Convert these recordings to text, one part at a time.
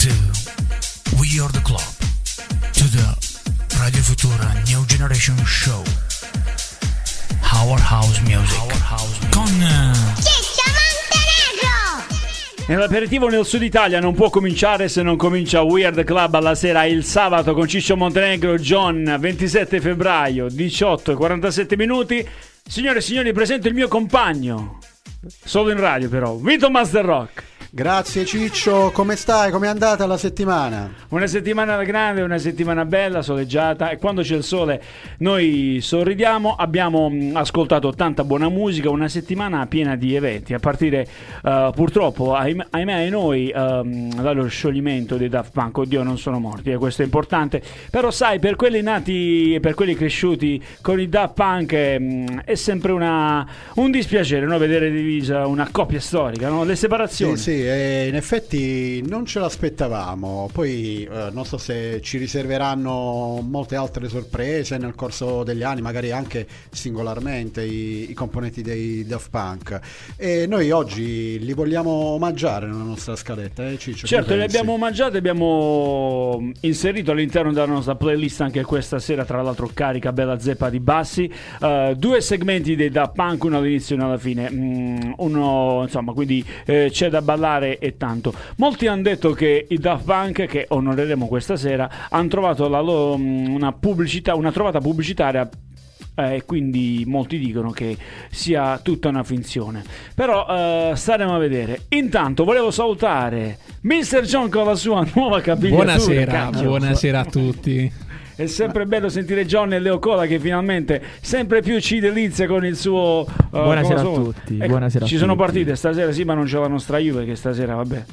to We Are the Club, to the Radio Futura New Generation Show. Our House Music. Our house music. Con Ciccio Montenegro! Nell'aperitivo nel sud Italia non può cominciare se non comincia Weird Club alla sera il sabato con Ciccio Montenegro, John, 27 febbraio, 18:47 minuti. Signore e signori, presento il mio compagno. Solo in radio però, Vito Master Rock. Grazie Ciccio, come stai? Come è andata la settimana? Una settimana grande, una settimana bella, soleggiata e quando c'è il sole noi sorridiamo. Abbiamo mh, ascoltato tanta buona musica, una settimana piena di eventi, a partire eh, purtroppo, ahim- ahimè ai noi, ehm, dallo scioglimento dei Daft Punk. Oddio, non sono morti, e questo è importante. Però sai, per quelli nati e per quelli cresciuti con i Daft Punk ehm, è sempre una- un dispiacere no? vedere divisa una coppia storica, no? le separazioni. Sì, sì, eh, in effetti non ce l'aspettavamo. Poi eh, non so se ci riserveranno molte altre sorprese nel corso degli anni, magari anche singolarmente i, i componenti dei Daft Punk. E noi oggi li vogliamo omaggiare nella nostra scaletta, eh, Ciccio? Certo, li abbiamo mangiati, abbiamo inserito all'interno della nostra playlist anche questa sera, tra l'altro carica bella zeppa di bassi, eh, due segmenti dei Da Punk, uno all'inizio e uno alla fine, Mm, uno insomma, quindi eh, c'è da ballare e tanto. Molti hanno detto che i Daft Punk, che onoreremo questa sera, hanno trovato la loro, mm, una pubblicità, una trovata pubblicitaria eh, e quindi molti dicono che sia tutta una finzione. Però eh, staremo a vedere. Intanto volevo salutare Mr. John con la sua nuova capigliatura. Buonasera, buonasera a tutti. È sempre bello sentire John e Leo Cola che finalmente sempre più ci delizia con il suo... eh, Buonasera a tutti, Ecco, buonasera a Ci sono tutti. partite stasera, sì, ma non c'è la nostra Juve che stasera, vabbè.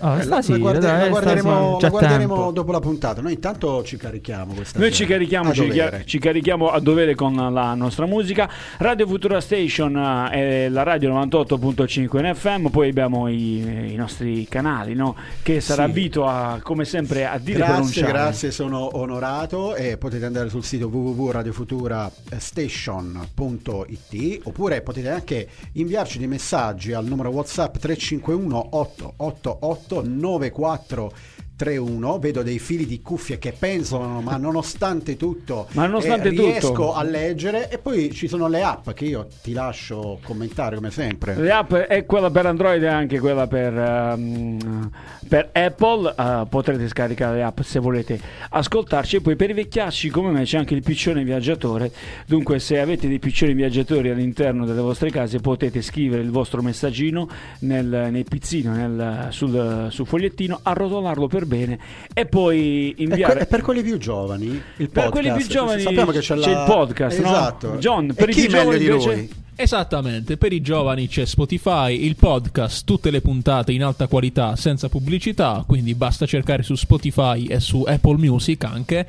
Oh, Eh, sta la, sì, la guarde- dai, la guarderemo, la guarderemo dopo la puntata. Noi intanto ci carichiamo questa Noi sera. ci carichiamo, A ci, dovere. ci carichiamo a dovere con la nostra musica. Radio Futura Station eh, è la radio 98.5 in FM, poi abbiamo i, i nostri canali, no? che sarà Sì. Vito a, come sempre a dire Grazie, grazie, sono onorato e potete andare sul sito www.radiofuturastation.it oppure potete anche inviarci dei messaggi al numero WhatsApp 351 888 894 9431. Vedo dei fili di cuffie che pensano, ma nonostante tutto, Ma nonostante eh, riesco tutto. a leggere e poi ci sono le app che io ti lascio commentare come sempre. Le app è quella per Android e anche quella per, ehm, per Apple. eh, potrete scaricare le app se volete ascoltarci. E poi per i vecchiacci come me c'è anche il piccione viaggiatore. Dunque, se avete dei piccioni viaggiatori all'interno delle vostre case, potete scrivere il vostro messaggino nel, nel pizzino, nel- sul, sul fogliettino, arrotolarlo per bene e poi E inviare. e per quelli più giovani, il Per podcast. quelli più giovani sappiamo che c'è, c'è la- il podcast, no? esatto. John, E per i chi più meglio giovani di invece- lui? Esattamente, per i giovani c'è Spotify, il podcast, tutte le puntate in alta qualità senza pubblicità, quindi basta cercare su Spotify e su Apple Music anche.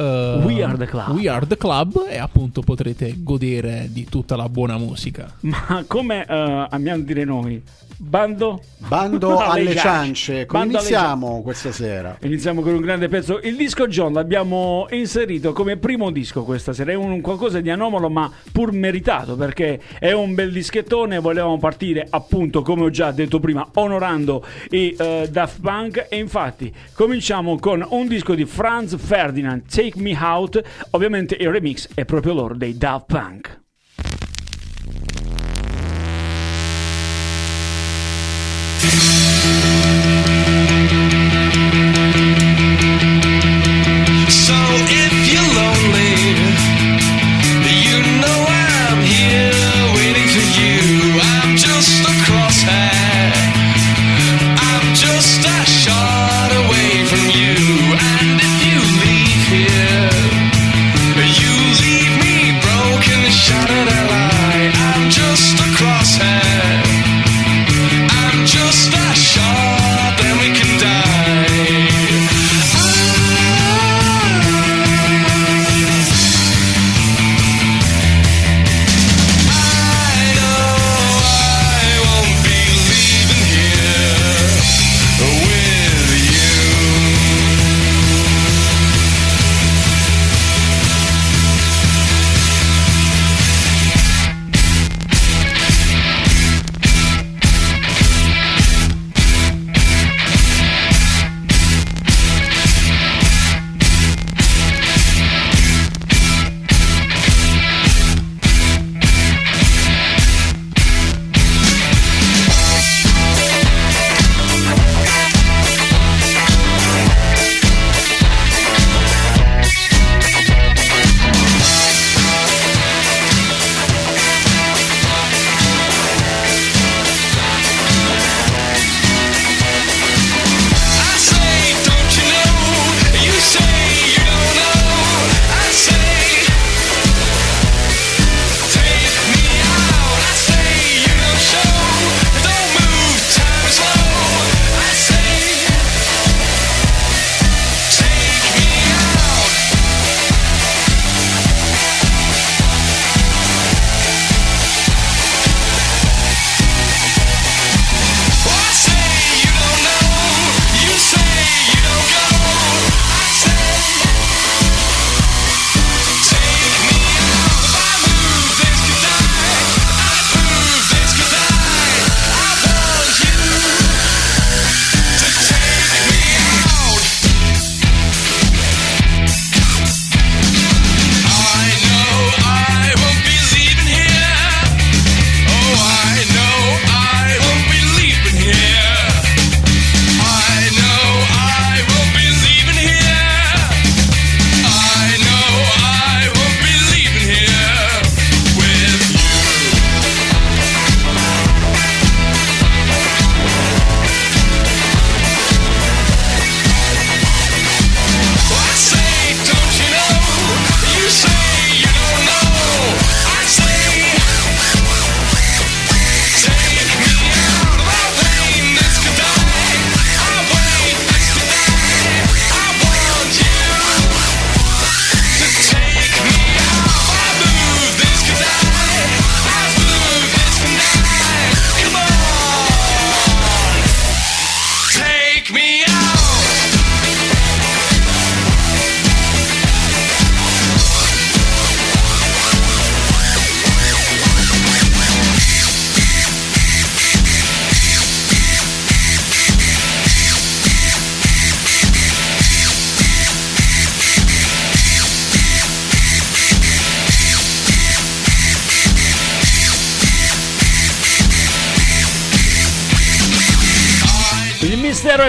Eh, We Are The Club. We Are The Club e appunto potrete godere di tutta la buona musica. Ma come eh, amiamo dire noi, bando? Bando alle ciance. Come Bando iniziamo questa sera? Iniziamo con un grande pezzo. Il disco John l'abbiamo inserito come primo disco questa sera. È un qualcosa di anomalo, ma pur meritato perché è un bel dischettone. Volevamo partire, appunto, come ho già detto prima, onorando i eh, Daft Punk. E infatti, cominciamo con un disco di Franz Ferdinand, Take Me Out. Ovviamente il remix è proprio loro dei Daft Punk.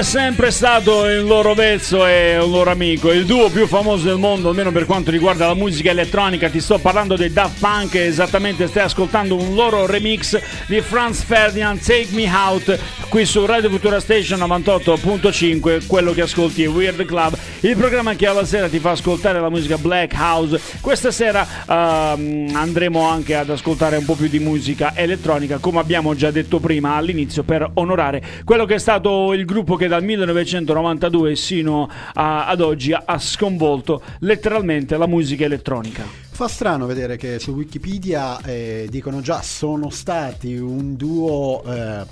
Sempre stato il loro vezzo e un loro amico, il duo più famoso del mondo, almeno per quanto riguarda la musica elettronica. Ti sto parlando dei Daft Punk, esattamente stai ascoltando un loro remix di Franz Ferdinand Take Me Out qui su Radio Futura Station 98.5, quello che ascolti è Weird Club, il programma che alla sera ti fa ascoltare la musica Black House. Questa sera ehm, andremo anche ad ascoltare un po' più di musica elettronica, come abbiamo già detto prima all'inizio, per onorare quello che è stato il gruppo che dal 1992 sino a- ad oggi ha sconvolto letteralmente la musica elettronica. Fa strano vedere che su Wikipedia eh, dicono già sono stati un duo eh,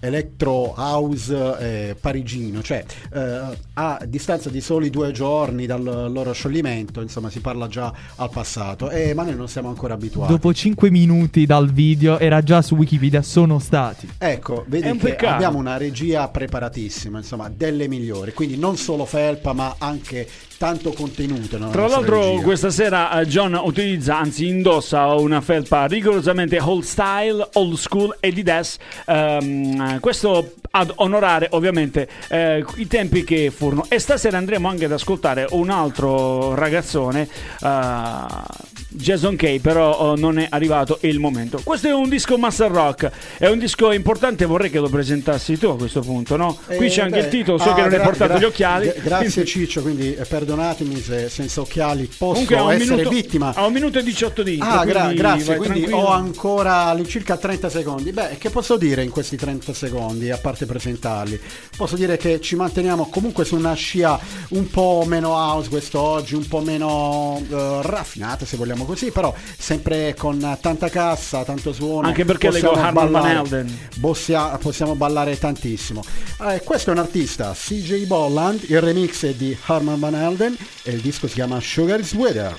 electro house eh, parigino, cioè eh, a distanza di soli due giorni dal loro scioglimento, insomma si parla già al passato, e, ma noi non siamo ancora abituati. Dopo 5 minuti dal video era già su Wikipedia sono stati. Ecco, vedi un che peccato. abbiamo una regia preparatissima, insomma, delle migliori, quindi non solo felpa, ma anche tanto contenuto. Tra l'altro regia. questa sera eh, John utilizza, anzi indossa una felpa rigorosamente old style, old school e di Des. Ehm, questo ad onorare ovviamente eh, i tempi che furono. E stasera andremo anche ad ascoltare un altro ragazzone. eh, Jason Kay però eh, non è arrivato il momento questo è un disco Master Rock è un disco importante vorrei che lo presentassi tu a questo punto no? qui Eh, c'è anche beh, il titolo so ah, che non hai gra- portato gra- gli occhiali gra- grazie Ciccio, quindi eh, perdonatemi se senza occhiali posso Comunque essere minuto, vittima. ha un minuto e 18 di intro, Ah, gra- grazie, quindi tranquillo. ho ancora all'incirca 30 secondi. Beh, che posso dire in questi 30 secondi, a parte presentarli? Posso dire che ci manteniamo comunque su una scia un po' meno house quest'oggi, un po' meno eh, raffinata se vogliamo così, però sempre con tanta cassa, tanto suono. Anche perché possiamo Herman Van Helden. Bossia- possiamo ballare tantissimo. Eh, questo è un artista, CJ Bolland, il remix è di Herman Van Helden e il disco si chiama Sugar's Weather.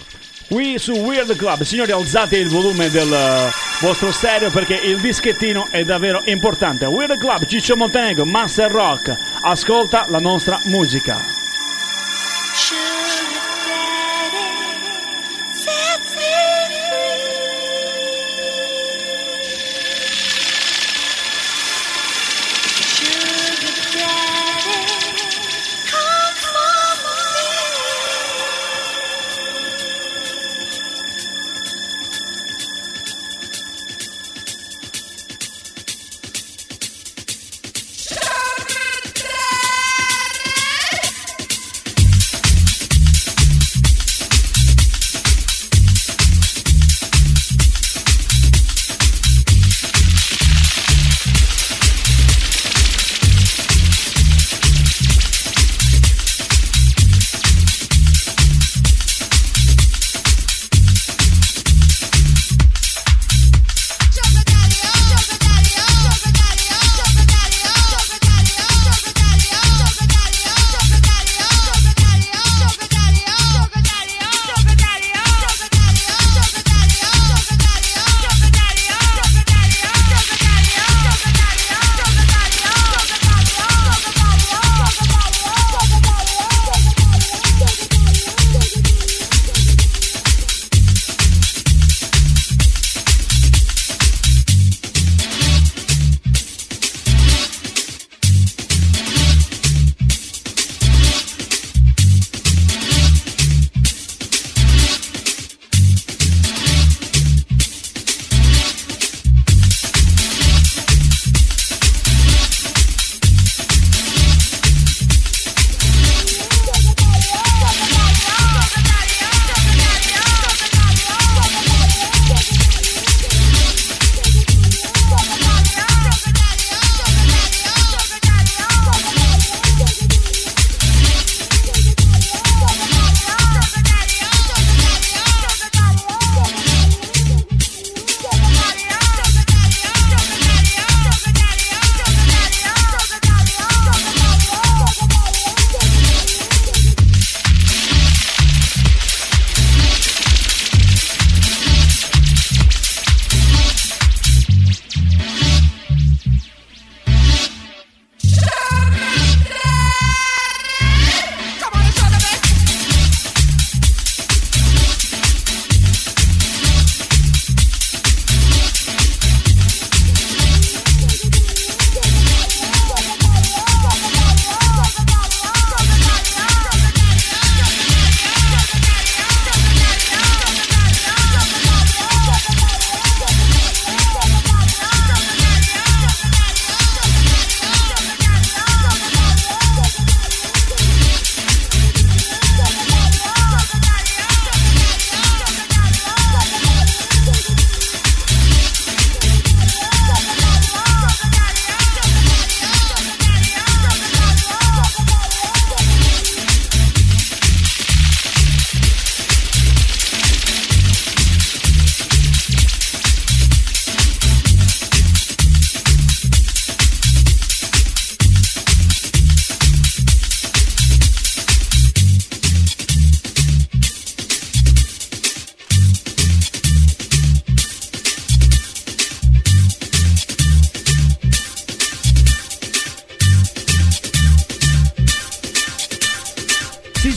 Qui su Weird Club, signori alzate il volume del vostro stereo perché il dischettino è davvero importante. Weird Club, Ciccio Montenegro, Master Rock, ascolta la nostra musica.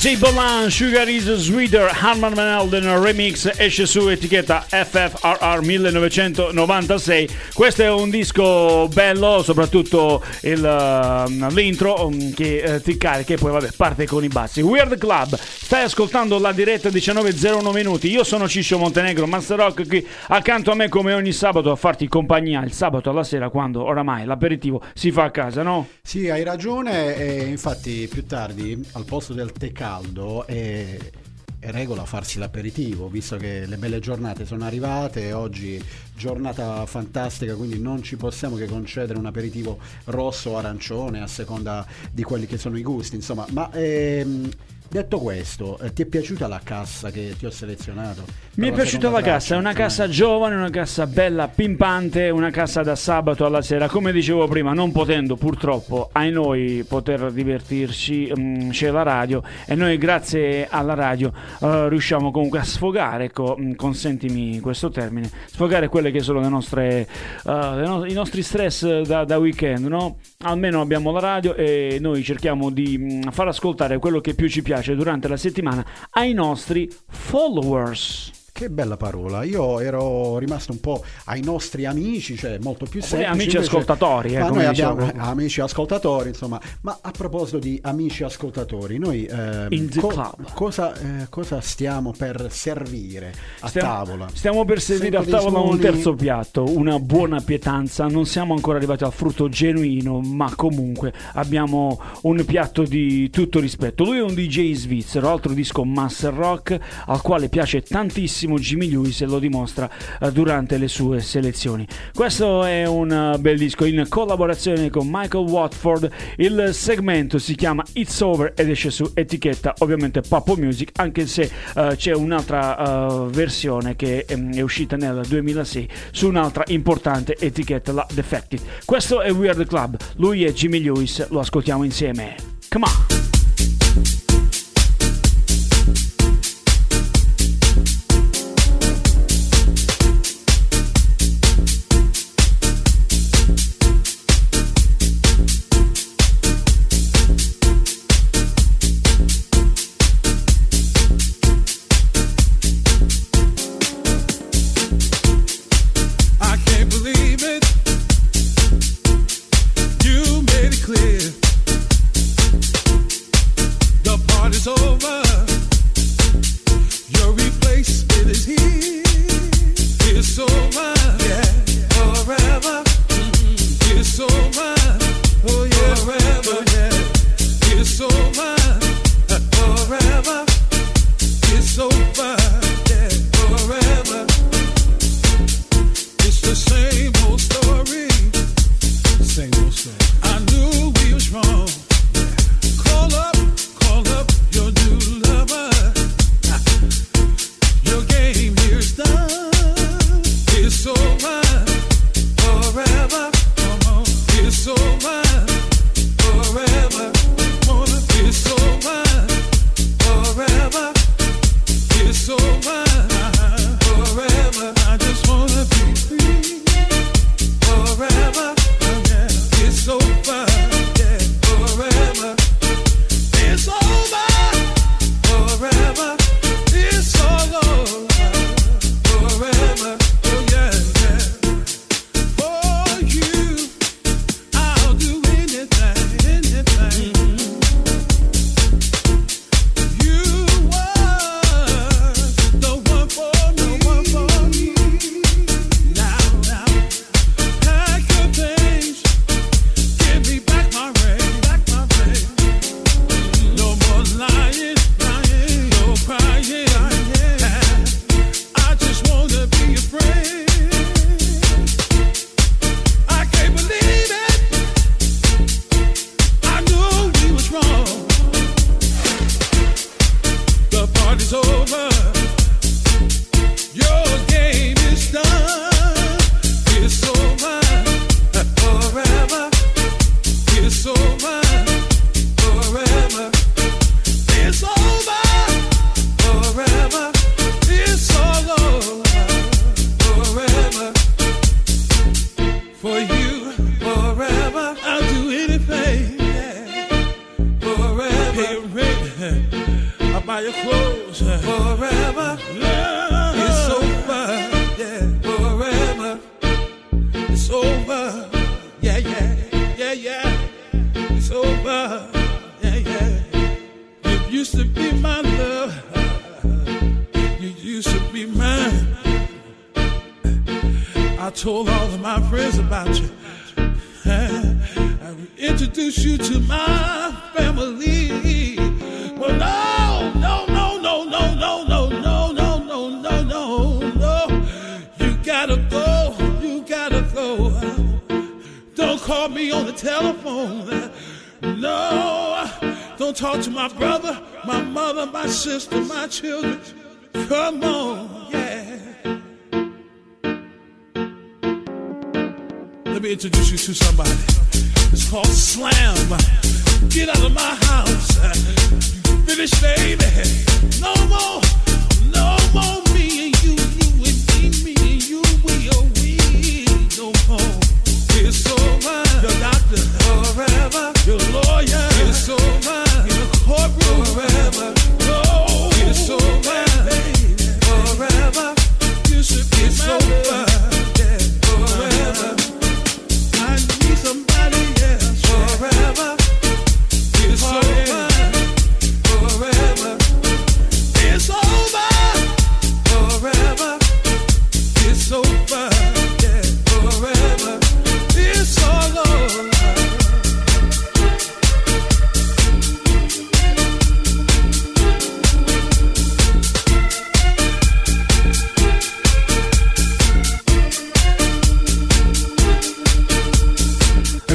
DJ Bolan, Sugar is Sweeter, Harman Van Elden remix esce su etichetta FFRR 1996. Questo è un disco bello, soprattutto il, uh, l'intro um, che eh, ti carica e poi vabbè parte con i bassi. Weird Club, stai ascoltando la diretta 19.01 minuti. Io sono Ciccio Montenegro, Master Rock qui accanto a me come ogni sabato a farti compagnia il sabato alla sera quando oramai l'aperitivo si fa a casa, no? Sì, hai ragione e infatti più tardi al posto del tè caldo è, è regola farsi l'aperitivo, visto che le belle giornate sono arrivate e oggi giornata fantastica, quindi non ci possiamo che concedere un aperitivo rosso o arancione a seconda di quelli che sono i gusti, insomma, ma ehm, detto questo, eh, ti è piaciuta la cassa che ti ho selezionato? Mi è piaciuta la seconda cassa, è una traccia? cassa giovane, una cassa bella, pimpante, una cassa da sabato alla sera. Come dicevo prima, non potendo purtroppo ai noi poter divertirci, mm, c'è la radio e noi grazie alla radio eh, riusciamo comunque a sfogare, ecco, mm, consentimi questo termine, sfogare quelle che sono le nostre, eh, le no- i nostri stress da, da weekend, no? Almeno abbiamo la radio e noi cerchiamo di mm, far ascoltare quello che più ci piace durante la settimana ai nostri followers. Che bella parola, io ero rimasto un po' ai nostri amici, cioè molto più semplice. amici invece- ascoltatori, eh, ma noi abbiamo amici ascoltatori, insomma. Ma a proposito di amici ascoltatori, noi ehm, club. cosa, eh, cosa stiamo per servire a Stiamo- tavola? Stiamo per servire Sento a tavola un terzo piatto, una buona pietanza. Non siamo ancora arrivati al frutto genuino, ma comunque abbiamo un piatto di tutto rispetto. Lui è un DJ svizzero, altro disco master rock, al quale piace tantissimo Jimmy Lewis e lo dimostra eh, durante le sue selezioni. Questo è un eh, bel disco in collaborazione con Michael Watford. Il segmento si chiama It's Over ed esce su etichetta ovviamente Papo Music, anche se eh, c'è un'altra eh, versione che ehm, è uscita nel 2006 su un'altra importante etichetta, la Defected. Questo è Weird Club, lui è Jimmy Lewis, lo ascoltiamo insieme. Come on!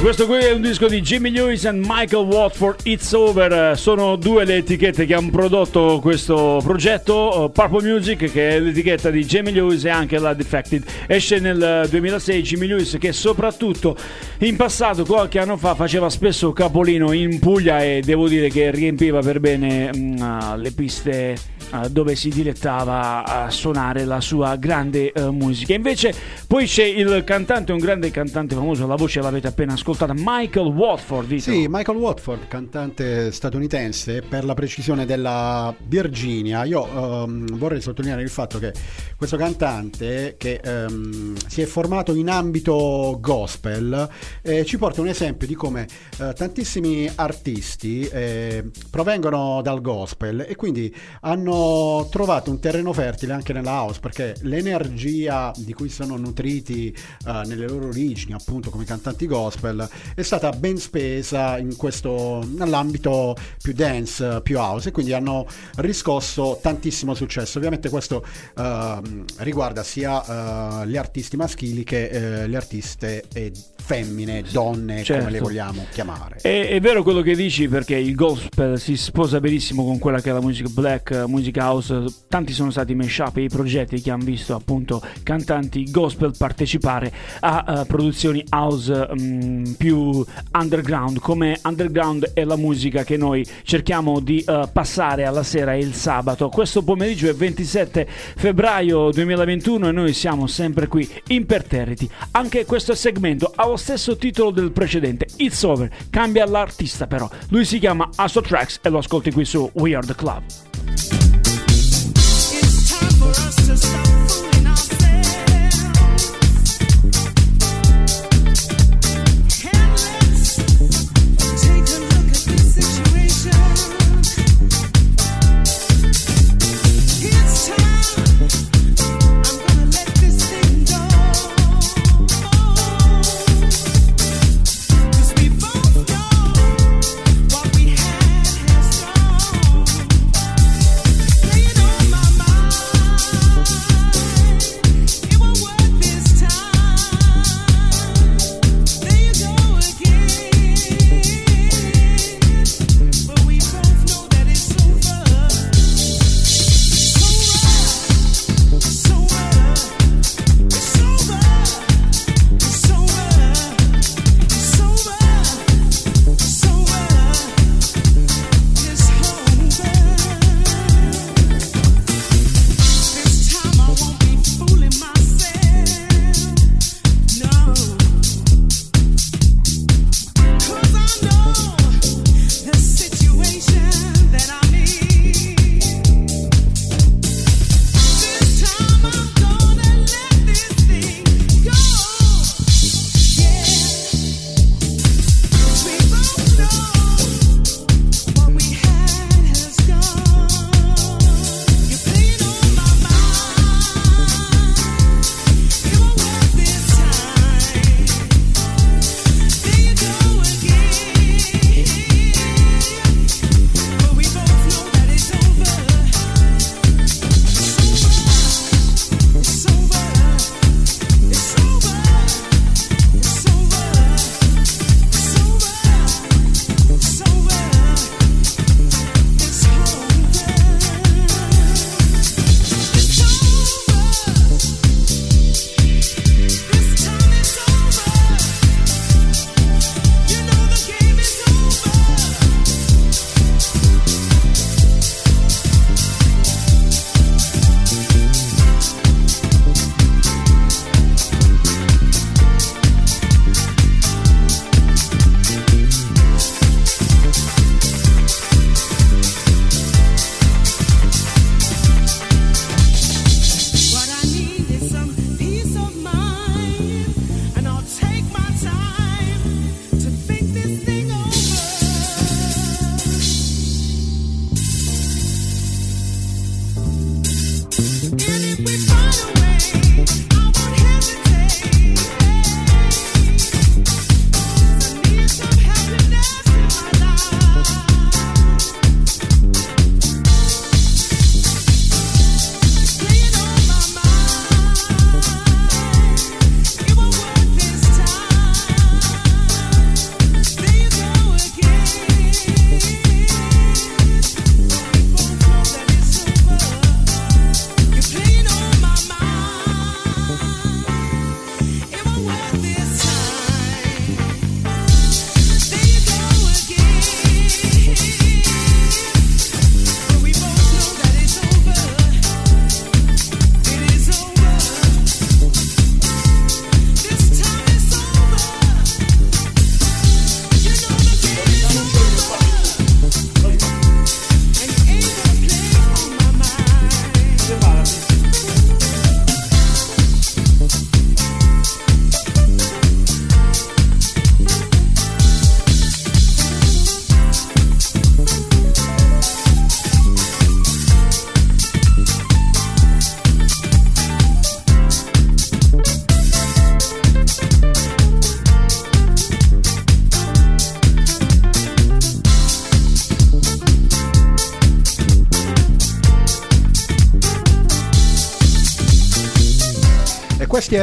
Questo qui è un disco di Jimmy Lewis e Michael Watford, It's Over. Eh, Sono due le etichette che hanno prodotto questo progetto. eh, Purple Music, che è l'etichetta di Jimmy Lewis, e anche la Defected. Esce nel eh, 2006 Jimmy Lewis, che soprattutto in passato, qualche anno fa, faceva spesso capolino in Puglia e devo dire che riempiva per bene mm, ah, le piste eh, dove si dilettava a suonare la sua grande eh, musica. Invece poi c'è il cantante, un grande cantante famoso, la voce l'avete appena ascoltata, Michael Watford. Vito. Sì, Michael Watford, cantante statunitense, per la precisione della Virginia. Io ehm, vorrei sottolineare il fatto che questo cantante, che ehm, si è formato in ambito gospel, eh, ci porta un esempio di come eh, tantissimi artisti eh, provengono dal gospel e quindi hanno trovato un terreno fertile anche nella house, perché l'energia di cui sono nutriti eh, nelle loro origini, appunto come cantanti gospel, è stata ben spesa in questo, nell'ambito più dance, più house e quindi hanno riscosso tantissimo successo. Ovviamente questo ehm, riguarda sia eh, gli artisti maschili che eh, le artiste femmine, donne, Certo. come le vogliamo chiamare. È, è vero quello che dici perché il gospel si sposa benissimo con quella che è la musica black, eh, musica house. Tanti sono stati i mashup e i progetti che hanno visto appunto cantanti gospel partecipare a eh, produzioni house mm, più underground. Come underground è la musica che noi cerchiamo di eh, passare alla sera il sabato. Questo pomeriggio è 27 febbraio 2021 e noi siamo sempre qui imperterriti. Anche questo segmento ha lo stesso titolo del precedente, It's Over. Cambia l'artista però. Lui si chiama Astro Tracks e lo ascolti qui su We Are Club. It's time for us to stop fooling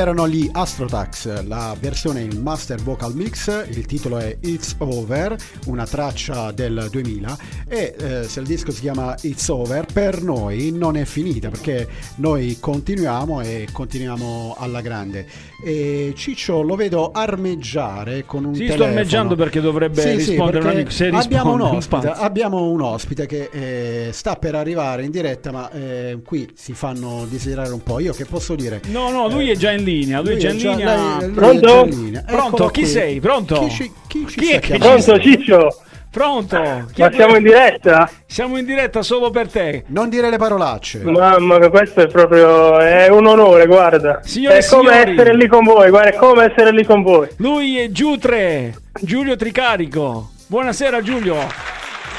erano gli Astrotax, la versione in Master Vocal Mix, il titolo è It's Over, una traccia del 2000 e eh, se il disco si chiama It's Over, per noi non è finita perché noi continuiamo e continuiamo alla grande. E Ciccio lo vedo armeggiare con un Sì, sto telefono. armeggiando perché dovrebbe Sì, sì, rispondere un perché amico. Se abbiamo, un ospite, abbiamo un ospite che eh, sta per arrivare in diretta, ma eh, qui si fanno desiderare un po'. Io che posso dire? No, no, lui è già in linea. Lui, è già in linea. lei- lui è Pronto? già in linea. Pronto? Eccolo Chi qui. sei? Pronto? Chi, ci- chi ci Chi è? Pronto Ciccio? Pronto? Chi Ma siamo in diretta? Siamo in diretta solo per te. Non dire le parolacce. Mamma mia, questo è proprio è un onore, guarda. Signore è come signori. essere lì con voi, guarda, è come essere lì con voi. Lui è Giutre, Giulio Tricarico. Buonasera Giulio.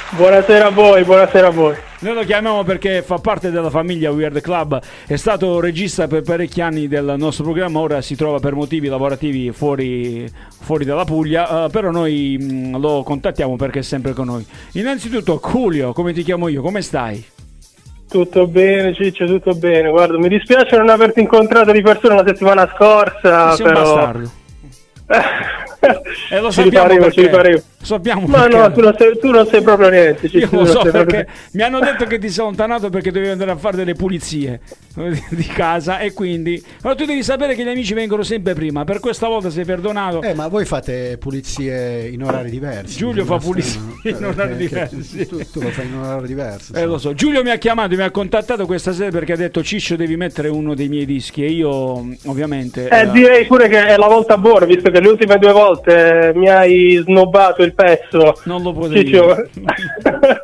Buonasera a voi, buonasera a voi. Noi lo chiamiamo perché fa parte della famiglia Weird Club, è stato regista per parecchi anni del nostro programma, ora si trova per motivi lavorativi fuori, fuori dalla Puglia, eh, però noi mh, lo contattiamo perché è sempre con noi. Innanzitutto Julio, come ti chiamo io, come stai? Tutto bene, Ciccio, tutto bene. Guarda, mi dispiace non averti incontrato di persona la settimana scorsa, Sei un però... bastardo. E lo ci sappiamo riparevo, ci perché. Sappiamo Ma perché. no, tu non, sei, tu non sei proprio niente, Ciccio. Io lo so sei proprio perché mi hanno detto che ti sei allontanato perché dovevi andare a fare delle pulizie di casa e quindi... Ma tu devi sapere che gli amici vengono sempre prima, per questa volta sei perdonato. Eh, ma voi fate pulizie in orari diversi. Giulio fa pulizie in orari Perché- perché diversi. Tu, tu lo fai in un orario diverso. Eh, lo so. Giulio mi ha chiamato, mi ha contattato questa sera perché ha detto Ciccio devi mettere uno dei miei dischi e io mh, ovviamente... Eh, eh, direi pure che è la volta buona, visto che le ultime due volte mi hai snobbato il pezzo. Non lo potevi Ciccio, dire.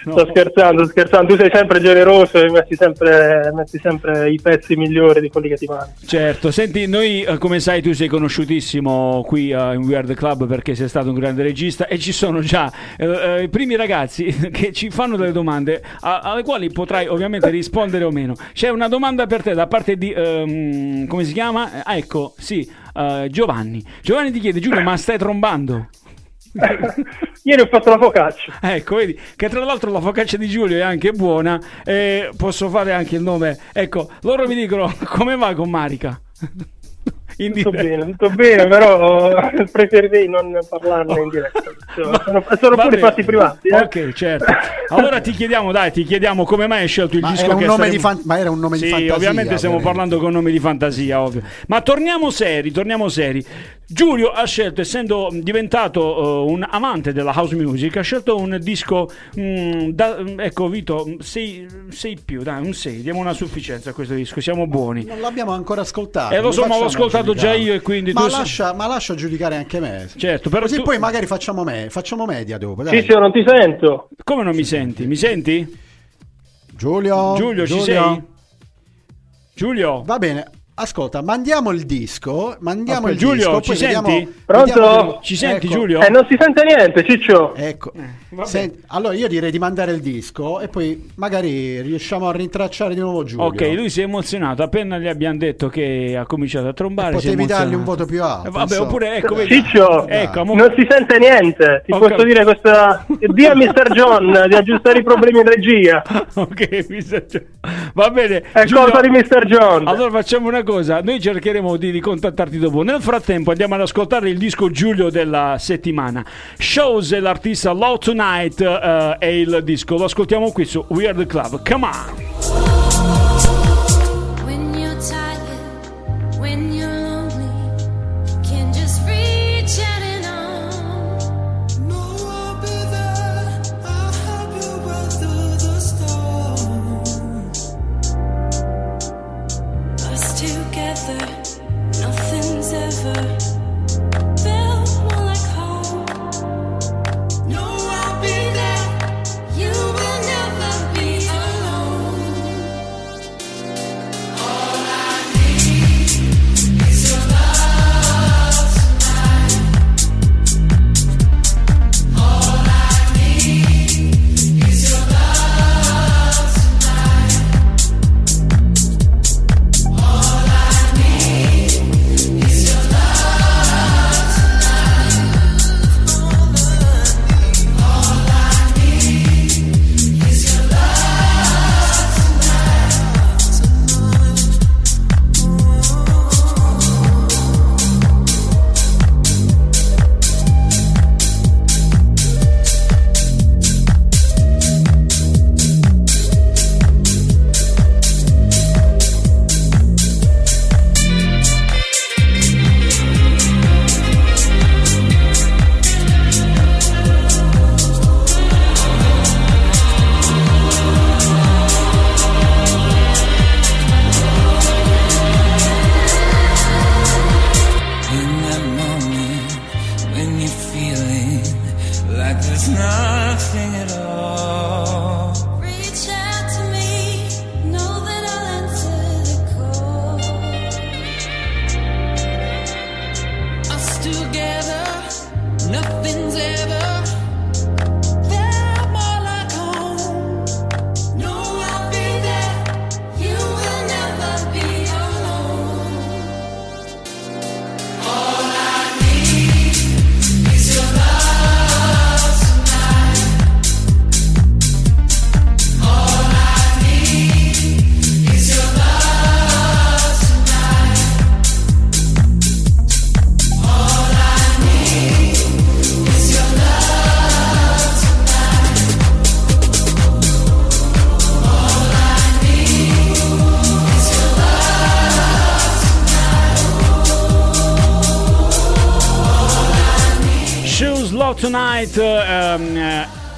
sto scherzando, scherzando. Tu sei sempre generoso e metti sempre, metti sempre i pezzi migliori di quelli che ti mandi. Certo, senti, noi eh, come sai tu sei conosciutissimo qui eh, in Weird Club perché sei stato un grande regista e ci sono già eh, i primi ragazzi che ci fanno delle domande a- alle quali potrai ovviamente rispondere o meno. C'è una domanda per te da parte di, ehm, come si chiama? Ah, ecco, sì, eh, Giovanni. Giovanni ti chiede, Giulio, ma stai trombando? Ieri ho fatto la focaccia. Ecco, vedi che tra l'altro la focaccia di Giulio è anche buona e posso fare anche il nome. Ecco, loro mi dicono come va con Marica? In Tutto diretta. bene, tutto bene, però preferirei non parlarne in diretta. Sono, sono Va pure fatti privati. Eh? Ok, certo. Allora ti chiediamo, dai, ti chiediamo come mai hai scelto il Ma disco era, un che nome di fan- ma era un nome Sì, di fantasia. ovviamente stiamo ovviamente. parlando con nomi di fantasia, ovvio. Ma torniamo seri, torniamo seri. Giulio ha scelto, essendo diventato eh, un amante della house music, ha scelto un disco, mm, da- ecco Vito, 6 più, dai, un 6, diamo una sufficienza a questo disco, siamo buoni. Non l'abbiamo ancora ascoltato. Eh, lo so, ma l'ho ascoltato giudicare. già io e quindi ma tu sei- lascia, ma lascia giudicare anche me. Certo, però Così tu- poi magari facciamo, me, facciamo media dopo. dai. Ciccio, non ti sento. Come non mi senti? Mi senti? Giulio, Giulio, ci sei? Giulio? Va bene. Ascolta, mandiamo il disco. Mandiamo Aspetta, il Giulio, disco. ci poi vediamo- senti? Pronto? vediamo- Ci senti Ecco, Giulio? Eh, non si sente niente, Ciccio. Ecco. Senti, allora io direi di mandare il disco e poi magari riusciamo a rintracciare di nuovo Giulio. Ok, lui si è emozionato appena gli abbiamo detto che ha cominciato a trombare. Potevi dargli un voto più alto. Eh, vabbè, insomma. oppure ecco, vedi. Ciccio, Ecco, amo- non si sente niente. Ti Ho posso dire questa. Dì a Mr. John di aggiustare i problemi in regia. ok, mi sa- va bene. È Giulio, colpa di Mr. John. Allora facciamo una cosa, noi cercheremo di ricontattarti dopo. Nel frattempo andiamo ad ascoltare il disco Giulio della settimana. Shows l'artista Low Tonight eh, è il disco. Lo ascoltiamo qui su Weird Club. Come on! When you're tired, when you're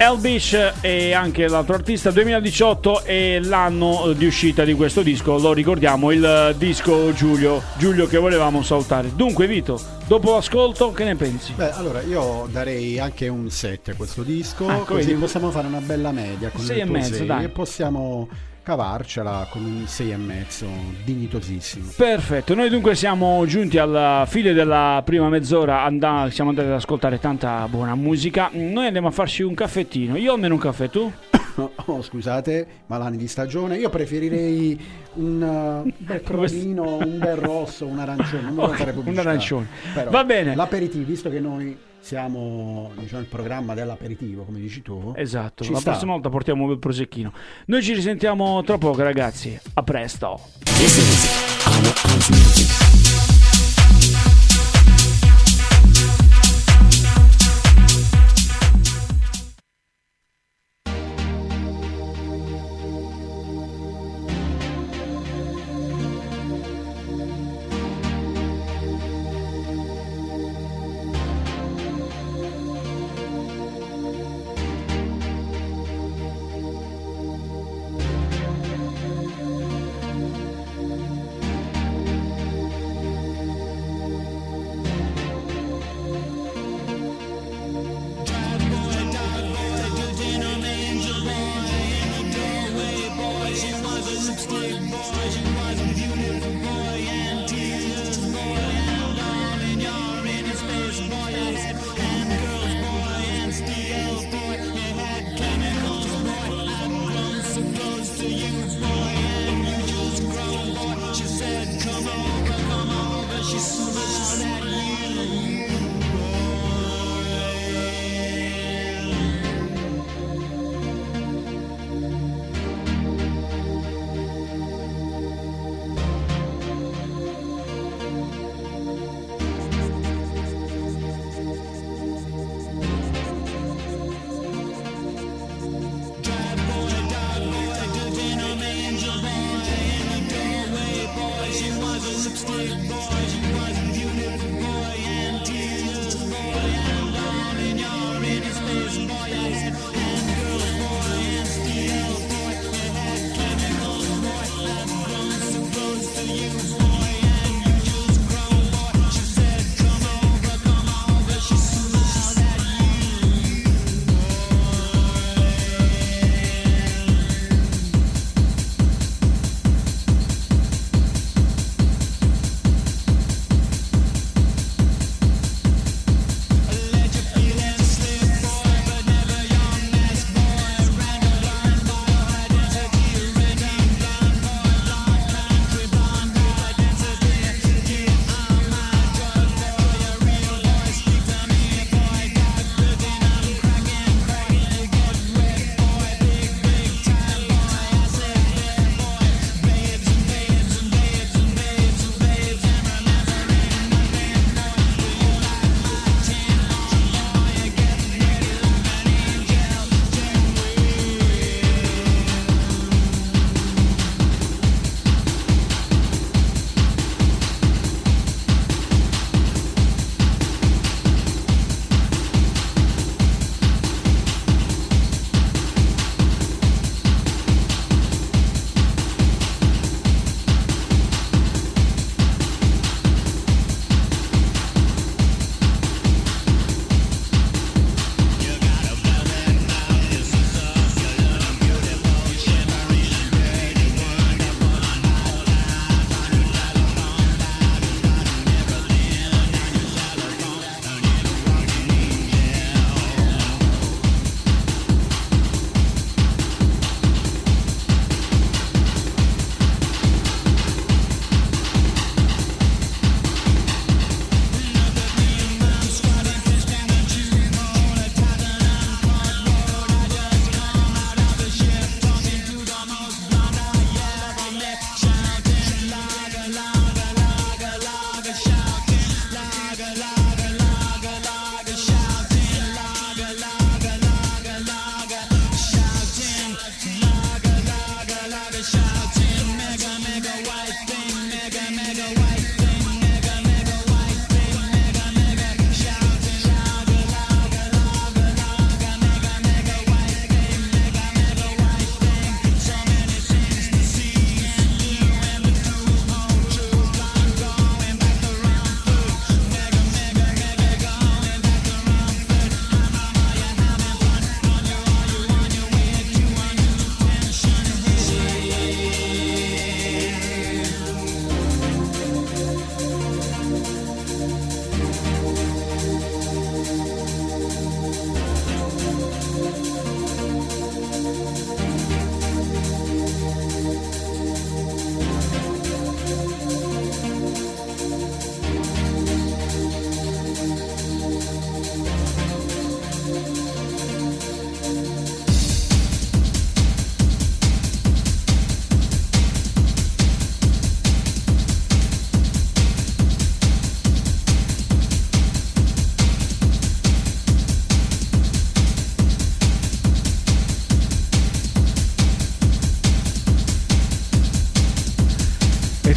eh, Elbish e anche l'altro artista 2018 è l'anno di uscita di questo disco, lo ricordiamo, il eh, disco Giulio, Giulio che volevamo salutare. Dunque Vito, dopo l'ascolto che ne pensi? Beh, allora io darei anche un 7 a questo disco, Ah, così quindi- possiamo fare una bella media con Sei il e tuo mezzo, sei, dai. e possiamo cavarcela con un 6 e mezzo dignitosissimo. Perfetto, noi dunque siamo giunti alla fine della prima mezz'ora, anda- siamo andati ad ascoltare tanta buona musica, noi andiamo a farci un caffettino, io almeno un caffè, tu? Oh, scusate, malani di stagione, io preferirei un bel crolino, un bel rosso, un arancione, non voglio Ok, fare un arancione. Però Va bene. L'aperitivo, visto che noi siamo diciamo, il programma dell'aperitivo, come dici tu. Esatto, la sta. prossima volta portiamo il prosecchino. Noi ci risentiamo tra poco ragazzi, a presto.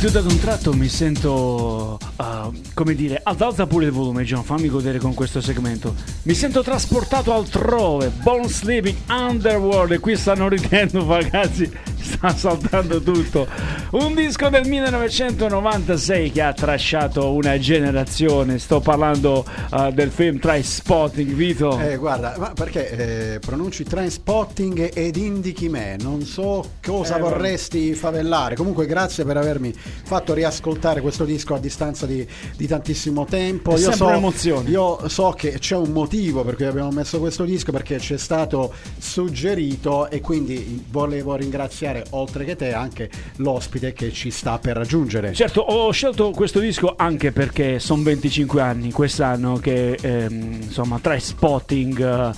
Tutto ad un tratto mi sento, uh, come dire, alza alza pure il volume John, fammi godere con questo segmento. Mi sento trasportato altrove, Bone Sleeping Underworld e qui stanno ridendo ragazzi, sta saltando tutto. Un disco del 1996 che ha trasciato una generazione, sto parlando uh, del film Try Spotting, Vito. Eh, guarda, ma perché eh, pronunci Trainspotting ed indichi me? Non so cosa Eh, vorresti favellare. Comunque, grazie per avermi fatto riascoltare questo disco a distanza di, di tantissimo tempo. È Io sempre so, un'emozione. io so che c'è un motivo per cui abbiamo messo questo disco perché ci è stato suggerito e quindi volevo ringraziare oltre che te anche l'ospite che ci sta per raggiungere. Certo, ho scelto questo disco anche perché sono 25 anni quest'anno che ehm, insomma tra spotting eh,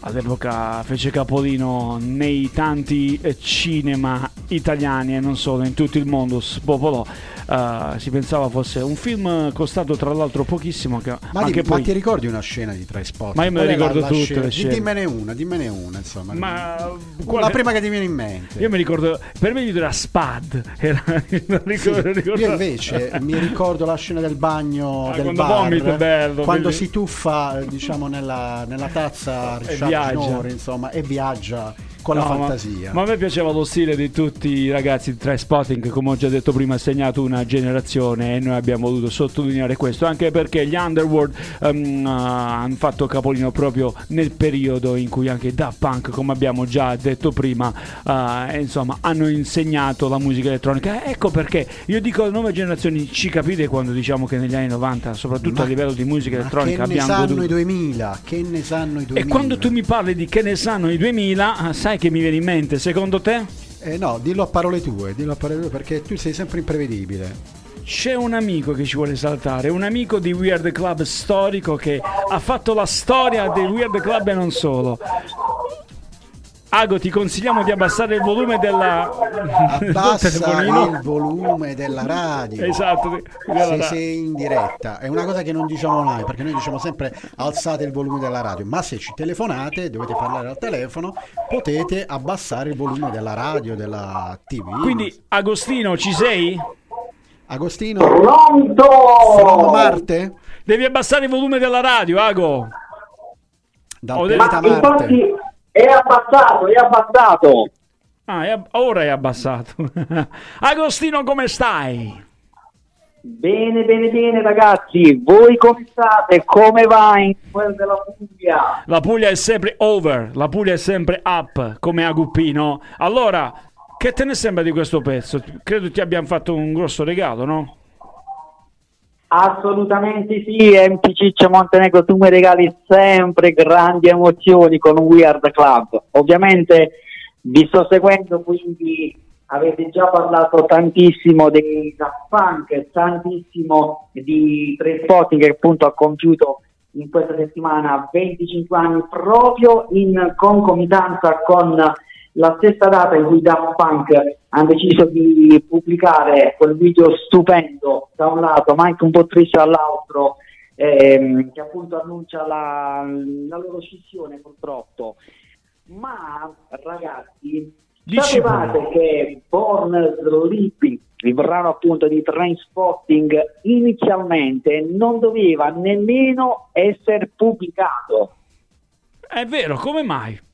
all'epoca fece capolino nei tanti cinema italiani e non solo in tutto il mondo spopolò. Eh, si pensava fosse un film costato tra l'altro pochissimo che Ma, anche di- ma poi ti ricordi una scena di Trainspotting? Ma io me Qual è la- ricordo la tutte le scene. Dimmene una, dimmene una, insomma. Ma la quale- prima che ti viene in mente. io mi ricordo per me era Spad era, ricordo, Sì, ricordo- Io invece mi ricordo la scena del bagno Ah, del quando bar, vomita, bello, quando si tuffa diciamo nella, nella tazza Richard. Schnorr, insomma e viaggia con la No, ma- fantasia. Ma, a me piaceva lo stile di tutti i ragazzi di Spotting che come ho già detto prima ha segnato una generazione e noi abbiamo voluto sottolineare questo anche perché gli Underworld ehm, ah, hanno fatto capolino proprio nel periodo in cui anche Daft Punk come abbiamo già detto prima e insomma hanno insegnato la musica elettronica ecco perché io dico alle nuove generazioni ci capite quando diciamo che negli anni 90 soprattutto Ma- a livello di musica Ma elettronica che ne abbiamo sanno goduto i 2000? Che ne sanno i 2000? e quando tu mi parli di che ne sanno i 2000 ah, che mi viene in mente secondo te? Eh, no, dillo a parole tue, dillo a parole tue perché tu sei sempre imprevedibile. C'è un amico che ci vuole saltare, un amico di Weird Club storico che ha fatto la storia del Weird Club e non solo. Ago, ti consigliamo di abbassare il volume della... del Abbassa il volume della radio. Esatto, della Se sei in diretta, è una cosa che non diciamo mai perché noi diciamo sempre alzate il volume della radio, ma se ci telefonate, dovete parlare al telefono, potete abbassare il volume della radio, della TV. Quindi, Agostino, ci sei? Agostino? From Marte? Devi abbassare il volume della radio, Ago. Dal Ho pianeta detto- Marte. È abbassato, è abbassato. Ah, è ora è abbassato. Agostino, come stai? Bene, bene, bene ragazzi, voi come state? Come va in quel della Puglia? La Puglia è sempre over, la Puglia è sempre up, come Aguppino. Allora, che te ne sembra di questo pezzo? Credo ti abbiamo fatto un grosso regalo, no? Assolutamente sì, MC Ciccio Montenegro, tu mi regali sempre grandi emozioni con Weird Club. Ovviamente vi sto seguendo, quindi avete già parlato tantissimo dei Daft tantissimo di Tre Spotting che appunto ha compiuto in questa settimana 25 anni proprio in concomitanza con la stessa data in cui Daft Punk hanno deciso di pubblicare quel video stupendo da un lato ma anche un po' triste dall'altro ehm, che appunto annuncia la, la loro scissione purtroppo ma ragazzi Dici sapevate pure. che Born Sleeping il brano appunto di Trainspotting inizialmente non doveva nemmeno essere pubblicato È vero, come mai?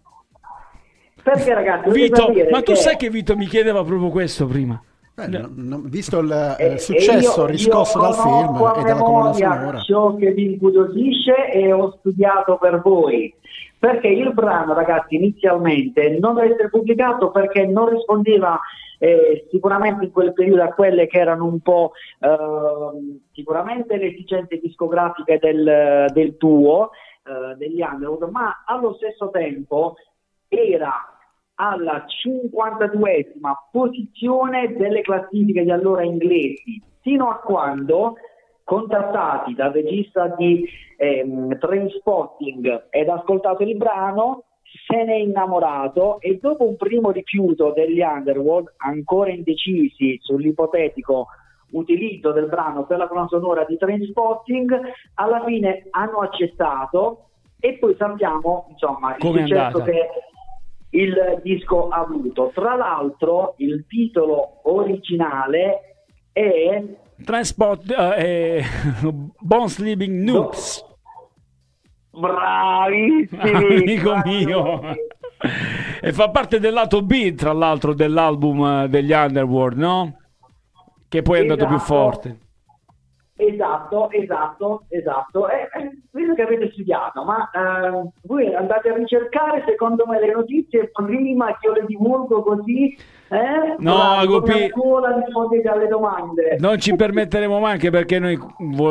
Perché ragazzi Vito, ma tu che- sai che Vito mi chiedeva proprio questo prima? Beh, no- no- visto il, eh, E- successo io- riscosso io dal film e dalla colonna sonora. ciò che vi incuriosisce e ho studiato per voi perché il brano ragazzi inizialmente non deve essere pubblicato perché non rispondeva eh, sicuramente in quel periodo a quelle che erano un po' ehm, sicuramente le esigenze discografiche del, del duo eh, degli Underwood ma allo stesso tempo era alla 52esima posizione delle classifiche di allora inglesi, fino a quando, contattati dal regista di ehm, Trainspotting ed ascoltato il brano, se n'è innamorato e dopo un primo rifiuto degli Underworld, ancora indecisi sull'ipotetico utilizzo del brano per la colonna sonora di Trainspotting, alla fine hanno accettato e poi sappiamo insomma il Com'è successo che il disco ha avuto. Tra l'altro il titolo originale e Transport eh, eh, Bone Sleeping Noobs. bravissimi Amico mio. E fa parte del lato B, tra l'altro, dell'album eh, degli Underworld, no? Che poi è andato più Esatto. forte. Esatto, esatto, esatto. E, vedo che avete studiato, ma eh, voi andate a ricercare secondo me le notizie prima che io le divulgo così, eh? No, domande. Non ci permetteremo mai anche perché noi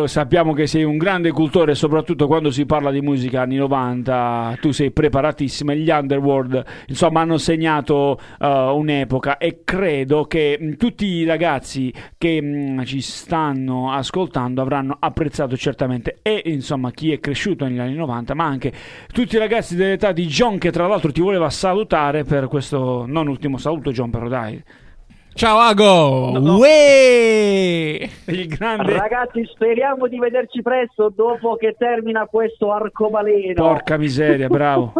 sappiamo che sei un grande cultore, soprattutto quando si parla di musica anni 90, tu sei preparatissimo e gli Underworld insomma hanno segnato eh, un'epoca e credo che mh, tutti i ragazzi che mh, ci stanno ascoltando avranno apprezzato certamente e insomma chi è cresciuto negli anni 90 ma anche tutti i ragazzi dell'età di John che tra l'altro ti voleva salutare per questo non ultimo saluto John però dai Ciao Ago! Uè! il grande Ragazzi, speriamo di vederci presto dopo che termina questo arcobaleno. Porca miseria, bravo.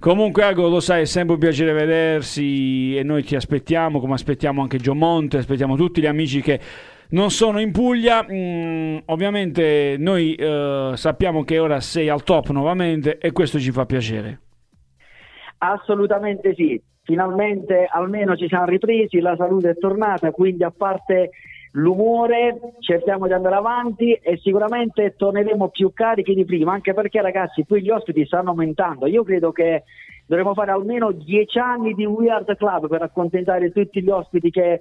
Comunque, Ago, lo sai, è sempre un piacere vedersi e noi ti aspettiamo, come aspettiamo anche Gio Monte, aspettiamo tutti gli amici che non sono in Puglia. Mm, ovviamente noi eh, sappiamo che ora sei al top nuovamente e questo ci fa piacere. Assolutamente sì, finalmente almeno ci siamo ripresi, la salute è tornata, quindi a parte l'umore cerchiamo di andare avanti e sicuramente torneremo più carichi di prima, anche perché ragazzi qui gli ospiti stanno aumentando, io credo che dovremo fare almeno dieci anni di Weird Club per accontentare tutti gli ospiti che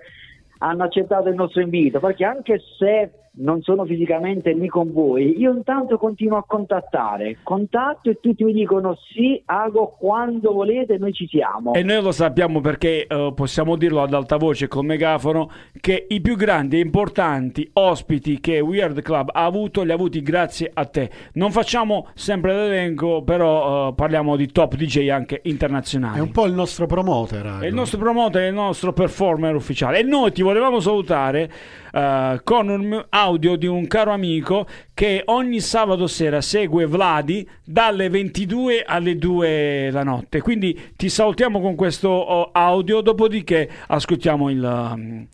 hanno accettato il nostro invito, perché anche se non sono fisicamente lì con voi, io intanto continuo a contattare, contatto e tutti mi dicono sì, Ago, quando volete noi ci siamo. E noi lo sappiamo perché eh, possiamo dirlo ad alta voce col megafono che i più grandi e importanti ospiti che Weird Club ha avuto li ha avuti grazie a te. Non facciamo sempre l'elenco, però eh, parliamo di top DJ anche internazionali. È un po' il nostro promoter. È Ago. il nostro promoter, è il nostro performer ufficiale. E noi ti volevamo salutare eh, con un audio di un caro amico che ogni sabato sera segue Vladi dalle 22 alle 2 la notte. Quindi ti salutiamo con questo oh, audio, dopodiché ascoltiamo il, um,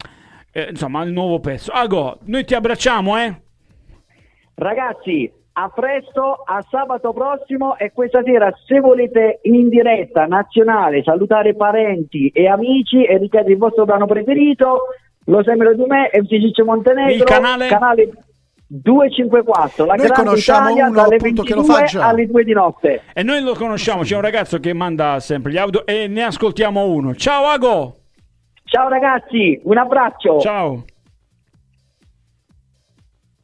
eh, insomma, il nuovo pezzo. Ago, noi ti abbracciamo, eh? Ragazzi, a presto, a sabato prossimo e questa sera se volete in diretta nazionale salutare parenti e amici e richiedere il vostro brano preferito, lo sembra di me, Ciccio Montenegro, Il canale? 254, la Noi grande conosciamo Italia uno, dalle appunto, che lo 22 fa già. alle 2 di notte. E noi lo conosciamo, c'è un ragazzo che manda sempre gli audio e ne ascoltiamo uno. Ciao Ago! Ciao ragazzi, un abbraccio. Ciao!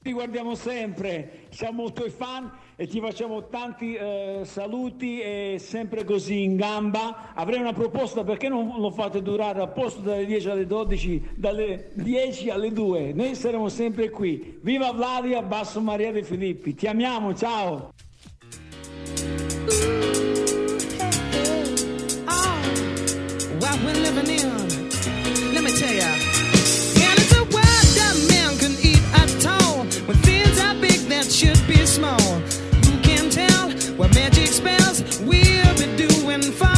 Ti guardiamo sempre, siamo tuoi fan e ti facciamo tanti eh, saluti e sempre così in gamba. Avrei una proposta, perché non lo fate durare a posto dalle 10 alle 12, dalle 10 alle 2? Noi saremo sempre qui. Viva Vladia, Basso Maria De Filippi. Ti amiamo, ciao! be small. Cause we'll be doing fine.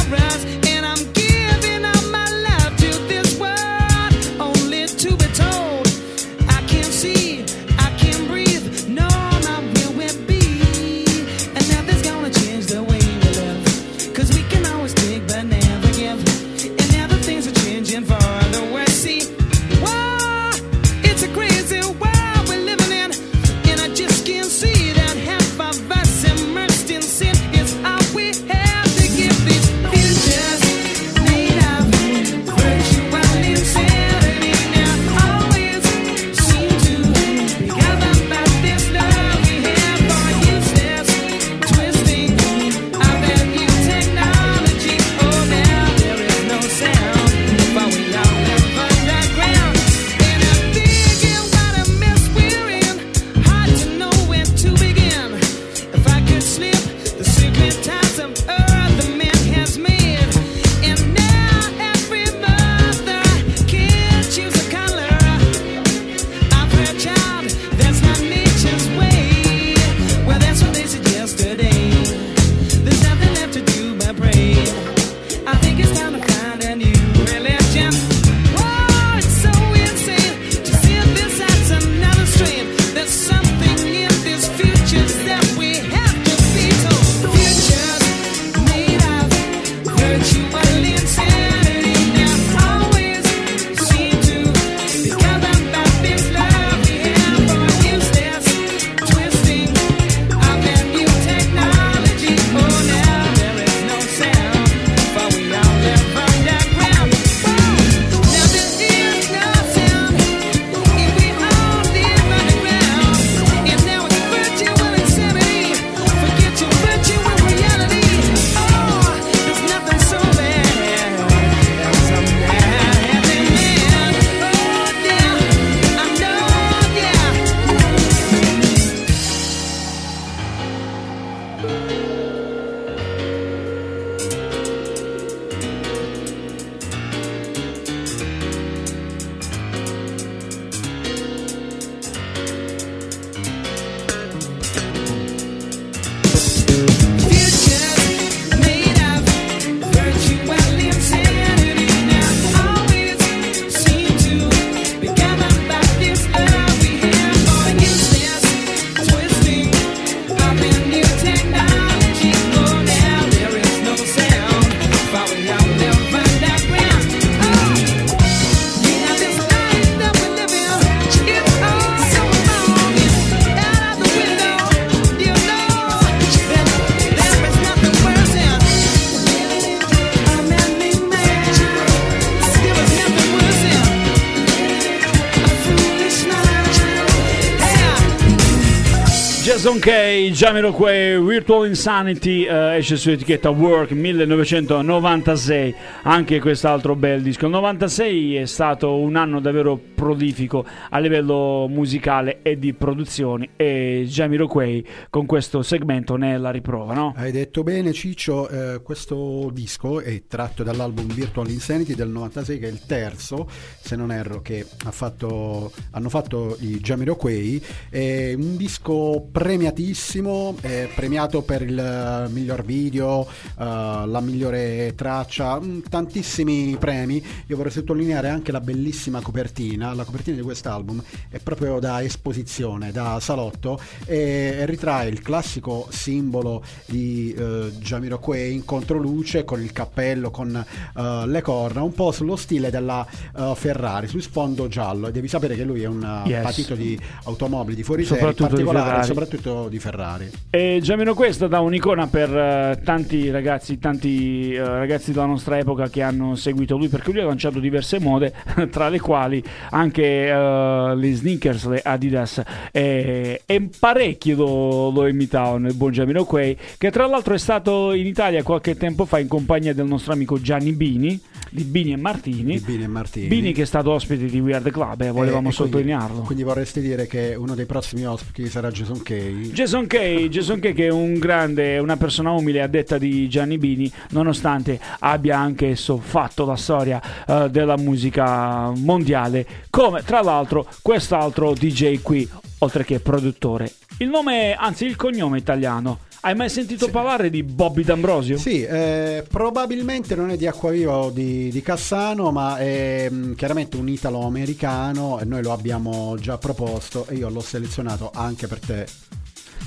Yeah. Jason K, Jamiroquai, Virtual Insanity eh, esce su etichetta Work 1996, anche quest'altro bel disco. Il 96 è stato un anno davvero prolifico a livello musicale e di produzioni e Jamiroquai con questo segmento ne è la riprova, no? Hai detto bene Ciccio, eh, questo disco è tratto dall'album Virtual Insanity del 96 che è il terzo, se non erro, che ha fatto, hanno fatto i Jamiroquai, è un disco premiatissimo, premiato per il miglior video, eh, la migliore traccia, mm, tantissimi premi, io vorrei sottolineare anche la bellissima copertina, la copertina di quest'album è proprio da esposizione, da salotto e ritrae il classico simbolo di eh, Jamiroquai in controluce con il cappello, con eh, le corna, un po' sullo stile della eh, Ferrari, su sfondo giallo. Devi sapere che lui è un eh, Yes. patito di automobili di fuori serie, in di particolare Ferrari. soprattutto di Ferrari. E Jamiroquai è stata un'icona per eh, tanti ragazzi, tanti eh, ragazzi della nostra epoca che hanno seguito lui perché lui ha lanciato diverse mode, tra le quali anche eh, le sneakers, le Adidas e, e parecchi lo, lo imitavano il buon Jamiroquai che tra l'altro è stato in Italia qualche tempo fa in compagnia del nostro amico Gianni Bini di Bini e Martini. Bini e Martini. Bini che è stato ospite di We Are The Club, eh, volevamo E- e quindi- sottolinearlo. Quindi vorresti dire che uno dei prossimi ospiti sarà Jason Kay. Jason Kay, Jason Kay che è un grande, una persona umile a detta di Gianni Bini, nonostante abbia anche esso fatto la storia eh, della musica mondiale, come tra l'altro quest'altro DJ qui, oltre che produttore. Il nome, anzi il cognome italiano. Hai mai sentito parlare di Bobby D'Ambrosio? Sì, eh, probabilmente non è di Acquaviva o di, di Cassano, ma è mh, chiaramente un italo-americano e noi lo abbiamo già proposto e io l'ho selezionato anche per te.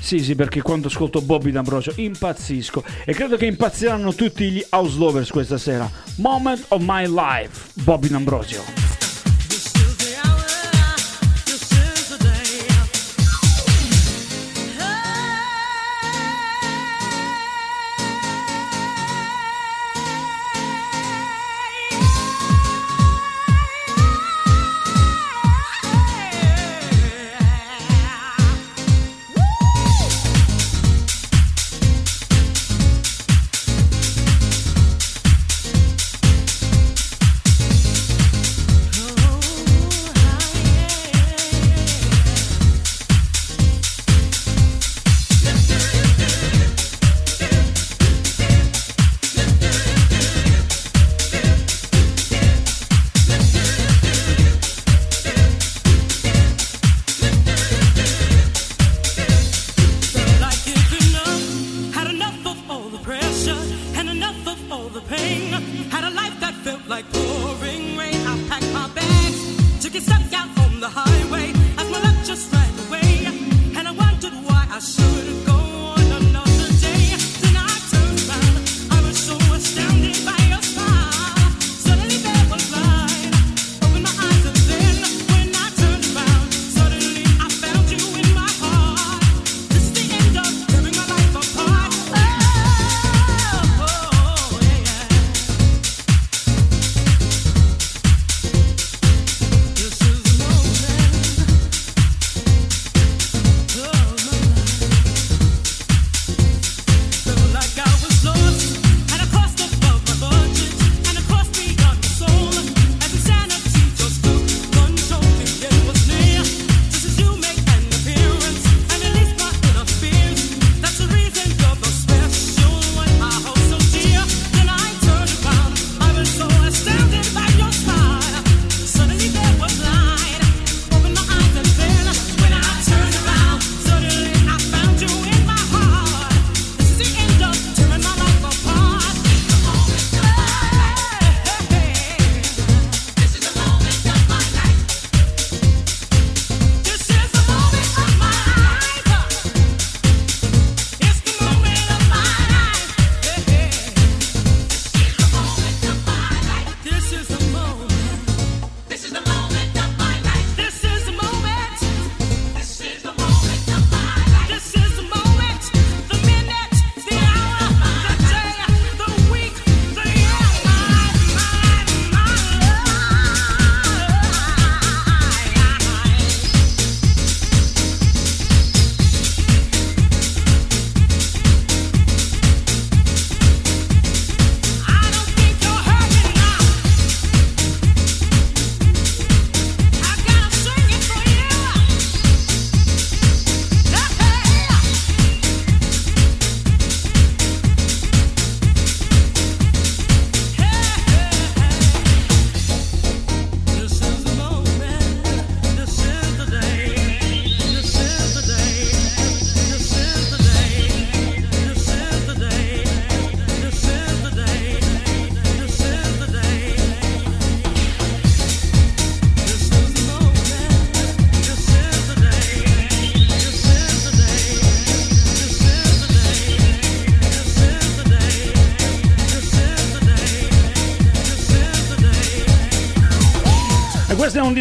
Sì, sì, perché quando ascolto Bobby D'Ambrosio impazzisco e credo che impazziranno tutti gli house lovers questa sera. Moment of my life, Bobby D'Ambrosio.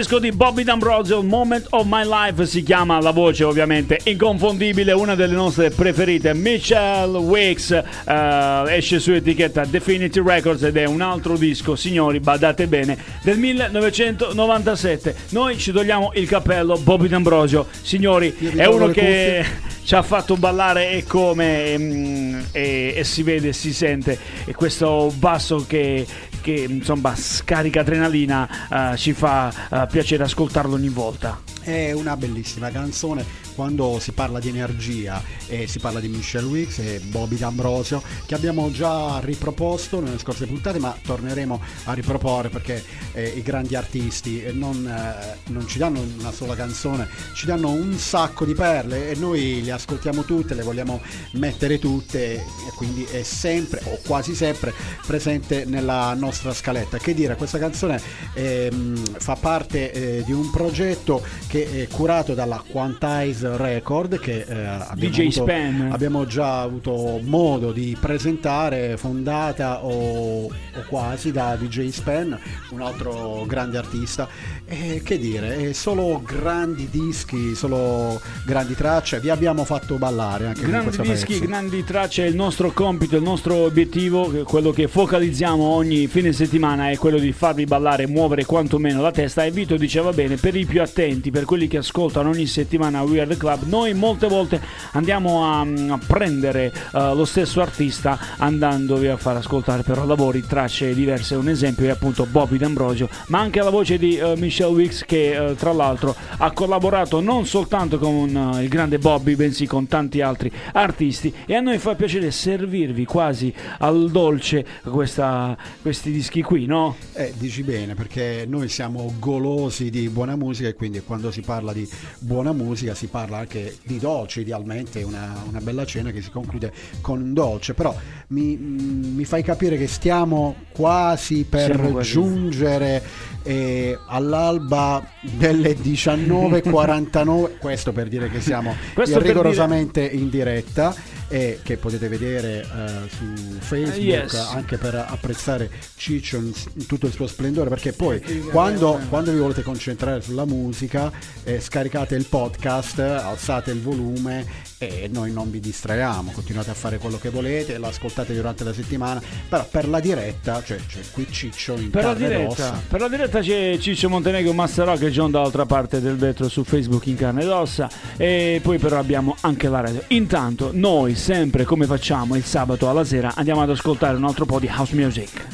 Disco di Bobby D'Ambrosio, Moment of My Life si chiama, la voce ovviamente inconfondibile, una delle nostre preferite, Michelle Wicks, eh, esce su etichetta Definity Records ed è un altro disco, signori, badate bene, del 1997. Noi ci togliamo il cappello, Bobby D'Ambrosio, signori, è uno che ci ha fatto ballare e come mm, e, e si vede, si sente e questo basso che, che, insomma scarica adrenalina eh, ci fa eh, piacere ascoltarlo ogni volta. È una bellissima canzone quando si parla di energia e si parla di Michelle Wicks e Bobby D'Ambrosio che abbiamo già riproposto nelle scorse puntate ma torneremo a riproporre perché eh, i grandi artisti eh, non, eh, non ci danno una sola canzone, ci danno un sacco di perle e noi le ascoltiamo tutte, le vogliamo mettere tutte e quindi è sempre o quasi sempre presente nella nostra scaletta. Che dire, questa canzone ehm, fa parte eh, di un progetto che è curato dalla Quantize Record che eh, abbiamo, DJ avuto- Span. abbiamo già avuto modo di presentare, fondata o, o quasi da DJ Span, un altro grande artista. E che dire, solo grandi dischi, solo grandi tracce, vi abbiamo fatto ballare anche con Grandi questo dischi, pezzo. grandi tracce, il nostro compito, il nostro obiettivo, quello che focalizziamo ogni fine settimana è quello di farvi ballare muovere quantomeno la testa. E Vito diceva bene, per i più attenti, per quelli che ascoltano ogni settimana We Are The Club, noi molte volte andiamo a, a prendere eh, lo stesso artista andandovi a far ascoltare però lavori, tracce diverse. Un esempio è appunto Bobby D'Ambrosio, ma anche la voce di eh, Michelle Wicks che eh, tra l'altro ha collaborato non soltanto con il grande Bobby, bensì con tanti altri artisti e a noi fa piacere servirvi quasi al dolce questa- questi dischi qui, no? Eh, dici bene, perché noi siamo golosi di buona musica e quindi quando si parla di buona musica si parla anche di dolce, idealmente una, una bella cena che si conclude con un dolce, però mi, mm, mi fai capire che stiamo quasi per quasi. giungere eh, all'alba delle 19.49, questo per dire che siamo rigorosamente in diretta e che potete vedere eh, su Facebook Yes. anche per apprezzare Ciccio in, tutto il suo splendore perché poi quando, quando vi volete concentrare sulla musica eh, scaricate il podcast alzate il volume e noi non vi distraiamo continuate a fare quello che volete l'ascoltate durante la settimana però per la diretta cioè c'è qui Ciccio in Per la, diretta, ossa per la diretta c'è Ciccio Montenegro Master Rock e John dall'altra parte del vetro su Facebook in carne ed ossa e poi però abbiamo anche la radio. Intanto noi sempre come facciamo il sabato alla sera andiamo ad ascoltare un altro po' di house music.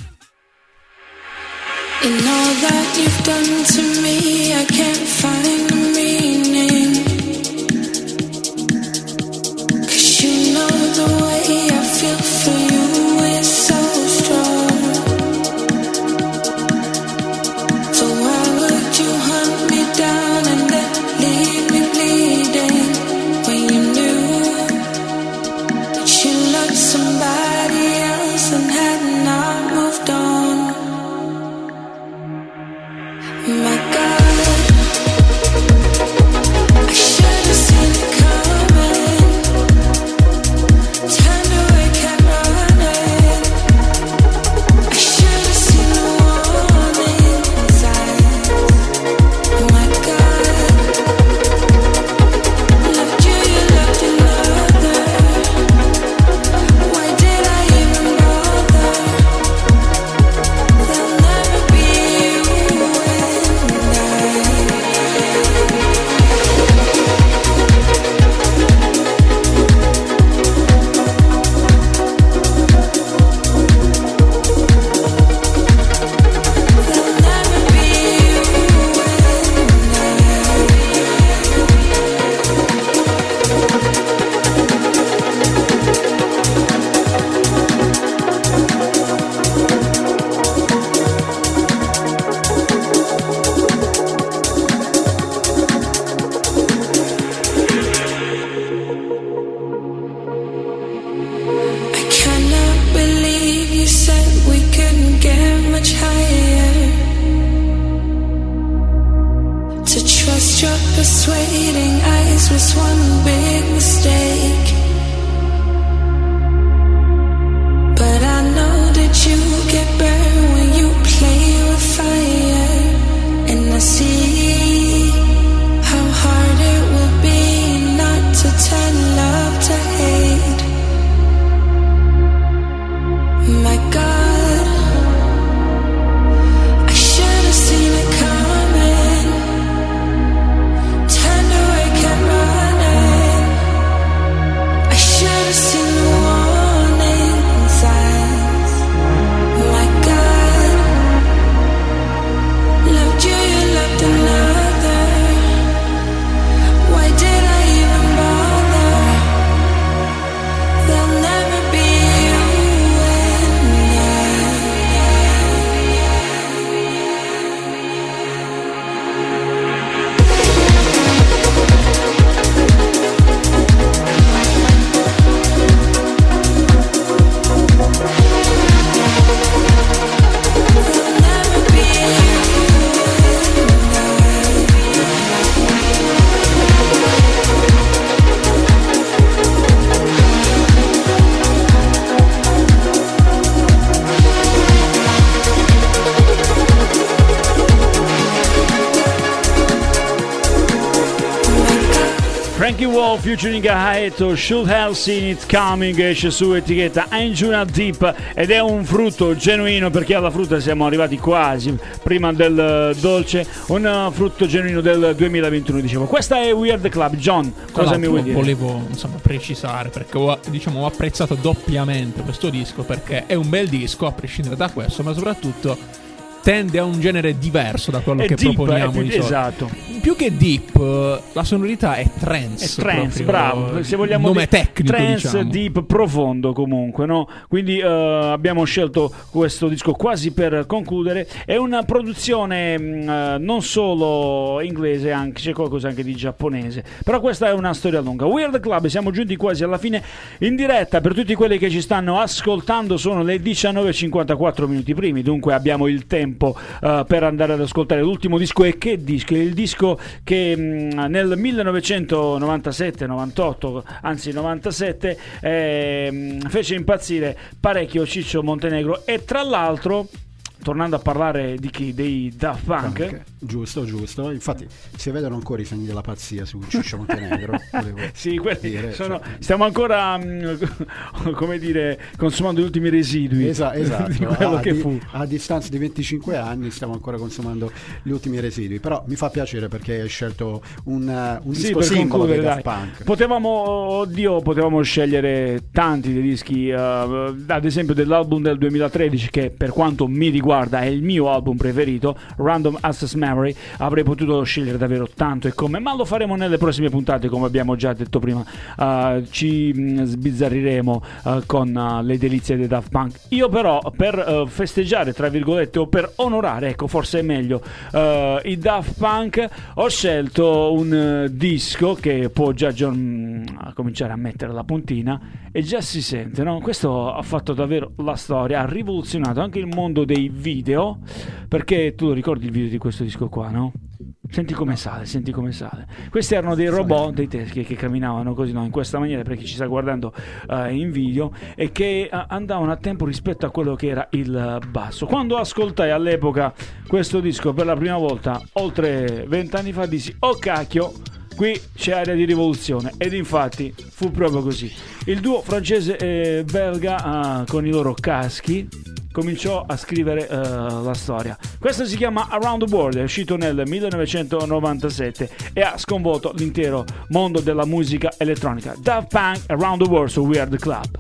In all that you've done to me, I can't find featuring Haeto Should Have Seen It Coming esce su etichetta Anjuna Deep ed è un frutto genuino perché alla frutta siamo arrivati quasi prima del eh, dolce un eh, frutto genuino del 2021 dicevo questa è Weird Club John cosa mi vuoi dire? Volevo insomma, precisare perché ho, diciamo, ho apprezzato doppiamente questo disco perché è un bel disco a prescindere da questo, ma soprattutto tende a un genere diverso da quello È che deep, proponiamo più- di solito. esatto. Più che deep, la sonorità è trance. È trance, bravo. Se vogliamo nome dire, tecnico, trance diciamo. deep profondo comunque, no? Quindi eh, abbiamo scelto questo disco quasi per concludere. È una produzione eh, non solo inglese, anche c'è qualcosa anche di giapponese. Però questa è una storia lunga. Weird Club, siamo giunti quasi alla fine in diretta per tutti quelli che ci stanno ascoltando sono le 19:54 minuti primi, dunque abbiamo il tempo eh, per andare ad ascoltare l'ultimo disco e che disco? Il disco che mh, nel 1997-98, anzi 97, ehm, fece impazzire parecchio Ciccio Montenegro e tra l'altro tornando a parlare di chi? Dei Daft Punk. Punk. Giusto, giusto. Infatti si vedono ancora i segni della pazzia su Ciccio Montenegro. Sì, quelli dire, sono- cioè. stiamo ancora, mh, come dire, consumando gli ultimi residui Esa- di esatto, quello a, che di- fu. a distanza di 25 anni stiamo ancora consumando gli ultimi residui, però mi fa piacere perché hai scelto un, uh, un Sì, disco simbolo dei Daft. Punk. Potevamo, oddio, potevamo scegliere tanti dei dischi, eh, ad esempio dell'album del 2013 che per quanto mi riguarda è il mio album preferito, Random Access Memory, avrei potuto scegliere davvero tanto e come, ma lo faremo nelle prossime puntate come abbiamo già detto prima, Eh, ci mh, sbizzarriremo eh, con eh, le delizie dei Daft Punk. Io però per eh, festeggiare, tra virgolette, o per onorare, ecco forse è meglio, eh, i Daft Punk ho scelto un eh, disco che può già John, mm, cominciare a mettere la puntina e già si sente, no? Questo ha fatto davvero la storia, ha rivoluzionato anche il mondo dei video, perché tu lo ricordi il video di questo disco qua, no? Senti come sale, senti come sale. Questi erano dei robot, dei teschi che camminavano così, no? in questa maniera, per chi ci sta guardando eh, in video, e che eh, andavano a tempo rispetto a quello che era il basso. Quando ascoltai all'epoca questo disco per la prima volta, oltre vent'anni fa, dissi, oh cacchio, qui c'è area di rivoluzione ed infatti fu proprio così. Il duo francese e belga eh, con i loro caschi cominciò a scrivere eh, la storia. Questo si chiama Around the World, è uscito nel 1997 e ha sconvolto l'intero mondo della musica elettronica. Daft Punk Around the World su Weird Club.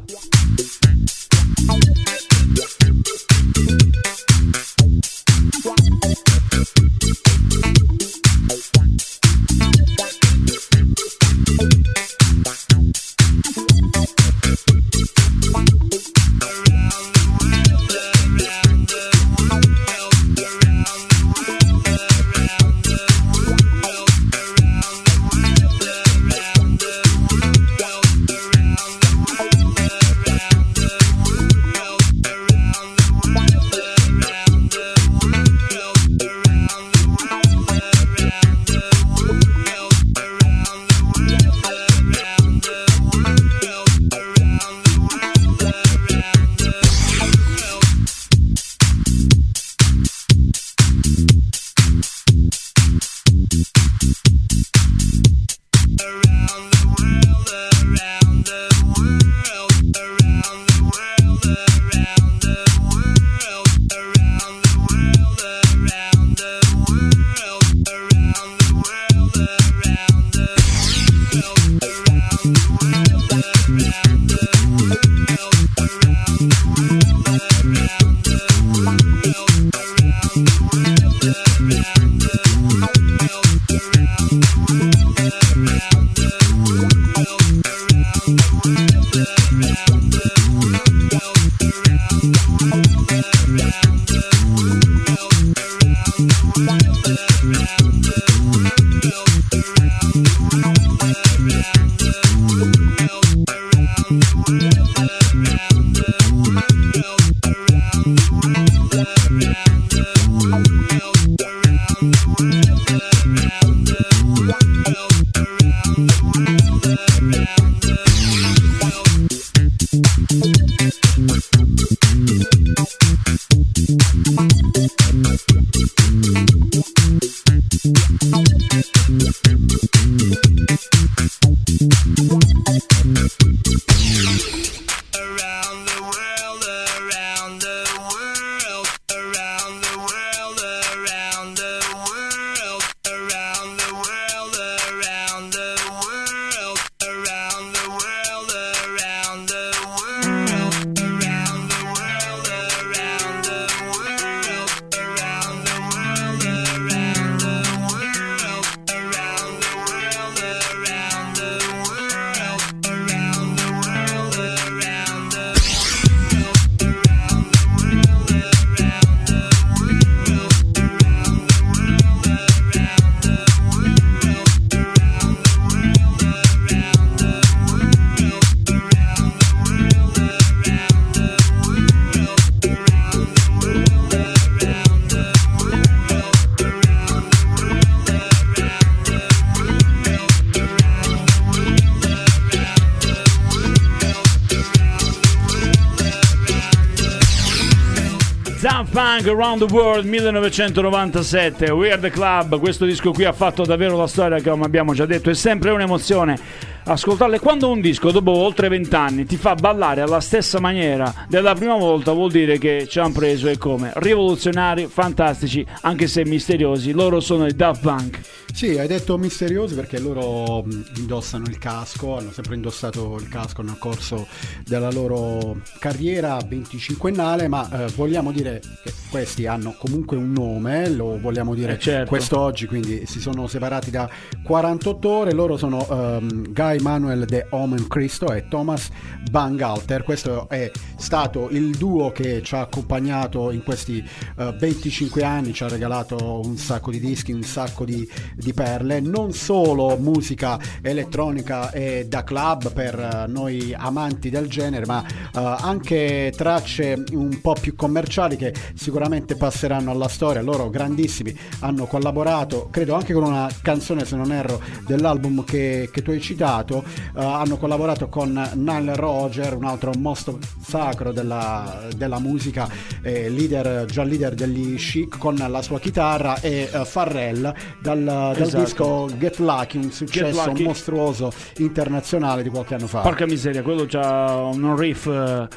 Funk Around the World 1997, Weird Club. Questo disco qui ha fatto davvero la storia, come abbiamo già detto, è sempre un'emozione ascoltarle. Quando un disco, dopo oltre vent'anni, ti fa ballare alla stessa maniera della prima volta, vuol dire che ci hanno preso e come. Rivoluzionari, fantastici, anche se misteriosi. Loro sono i Daft Punk. Sì, hai detto misteriosi perché loro indossano il casco, hanno sempre indossato il casco nel corso della loro carriera 25ennale, ma eh, vogliamo dire che questi hanno comunque un nome, lo vogliamo dire Eh, certo. quest'oggi, quindi si sono separati da 48 ore, loro sono ehm, Guy Manuel de Omen Cristo e Thomas Bangalter, questo è stato il duo che ci ha accompagnato in questi eh, 25 anni, ci ha regalato un sacco di dischi, un sacco di, di perle, non solo musica elettronica e da club per eh, noi amanti del genere, ma eh, anche tracce un po' più commerciali che sicuramente passeranno alla storia. Loro grandissimi hanno collaborato, credo anche con una canzone, se non erro, dell'album che, che tu hai citato, eh, hanno collaborato con Nile Roger, un altro mostro sacro della, della musica, eh, leader, già leader degli Chic con la sua chitarra e eh, Farrell dal, dal Esatto. disco Get Lucky, un successo Lucky. mostruoso internazionale di qualche anno fa. Porca miseria, quello c'ha un riff. eh,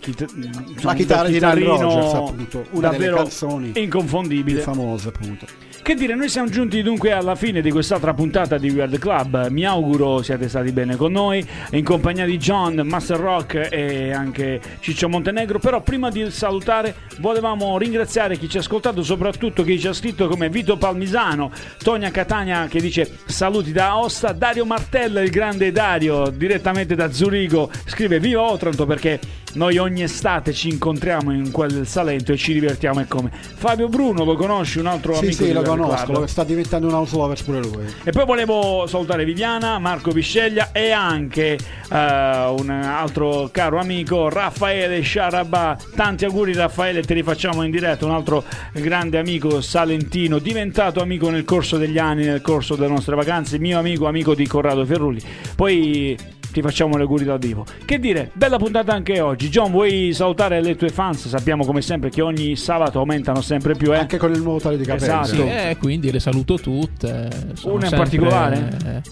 chit- La chitarra di Nile chitarrino Rogers, appunto, una delle canzoni inconfondibile. più famose, appunto. Che dire, noi siamo giunti dunque alla fine di quest'altra puntata di Weird Club. Mi auguro siate stati bene con noi, in compagnia di John, Master Rock e anche Ciccio Montenegro. Però prima di salutare volevamo ringraziare chi ci ha ascoltato, soprattutto chi ci ha scritto come Vito Palmisano, Tonia Catania che dice saluti da Aosta, Dario Martella, il grande Dario, direttamente da Zurigo, scrive viva Otranto perché noi ogni estate ci incontriamo in quel Salento e ci divertiamo e come. Fabio Bruno, lo conosci, un altro Sì, amico sì, di lo conosco, sta diventando un house lovers pure lui. E poi volevo salutare Viviana, Marco Pisceglia e anche eh, un altro caro amico Raffaele Sciarabà. Tanti auguri Raffaele, te li facciamo in diretta, un altro grande amico salentino, diventato amico nel corso degli anni, nel corso delle nostre vacanze, mio amico, amico di Corrado Ferrulli. Poi ti facciamo gli auguri dal vivo. Che dire, bella puntata anche oggi. John, vuoi salutare le tue fans? Sappiamo come sempre che ogni sabato aumentano sempre più, eh? Anche con il nuovo taglio di capelli. Esatto. Sì, eh, quindi le saluto tutte. sono Una in sempre- particolare? eh,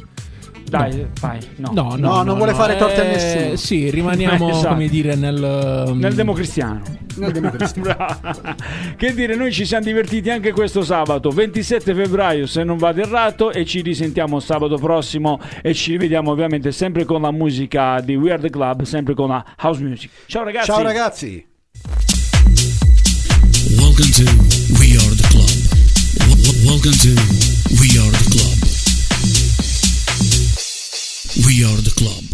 Dai, vai. No, No, no, No, non vuole fare torte a Eh, nessuno. Sì, rimaniamo, Esatto. come dire, nel... um, Nel democristiano. Nel democristiano. Brava. che dire, noi ci siamo divertiti anche questo sabato, 27 febbraio, se non vado errato, e ci risentiamo sabato prossimo e ci rivediamo ovviamente sempre con la musica di Weird Club, sempre con la house music. Ciao ragazzi. Ciao ragazzi. Welcome to We Are the Club. Welcome to We We Are the Club.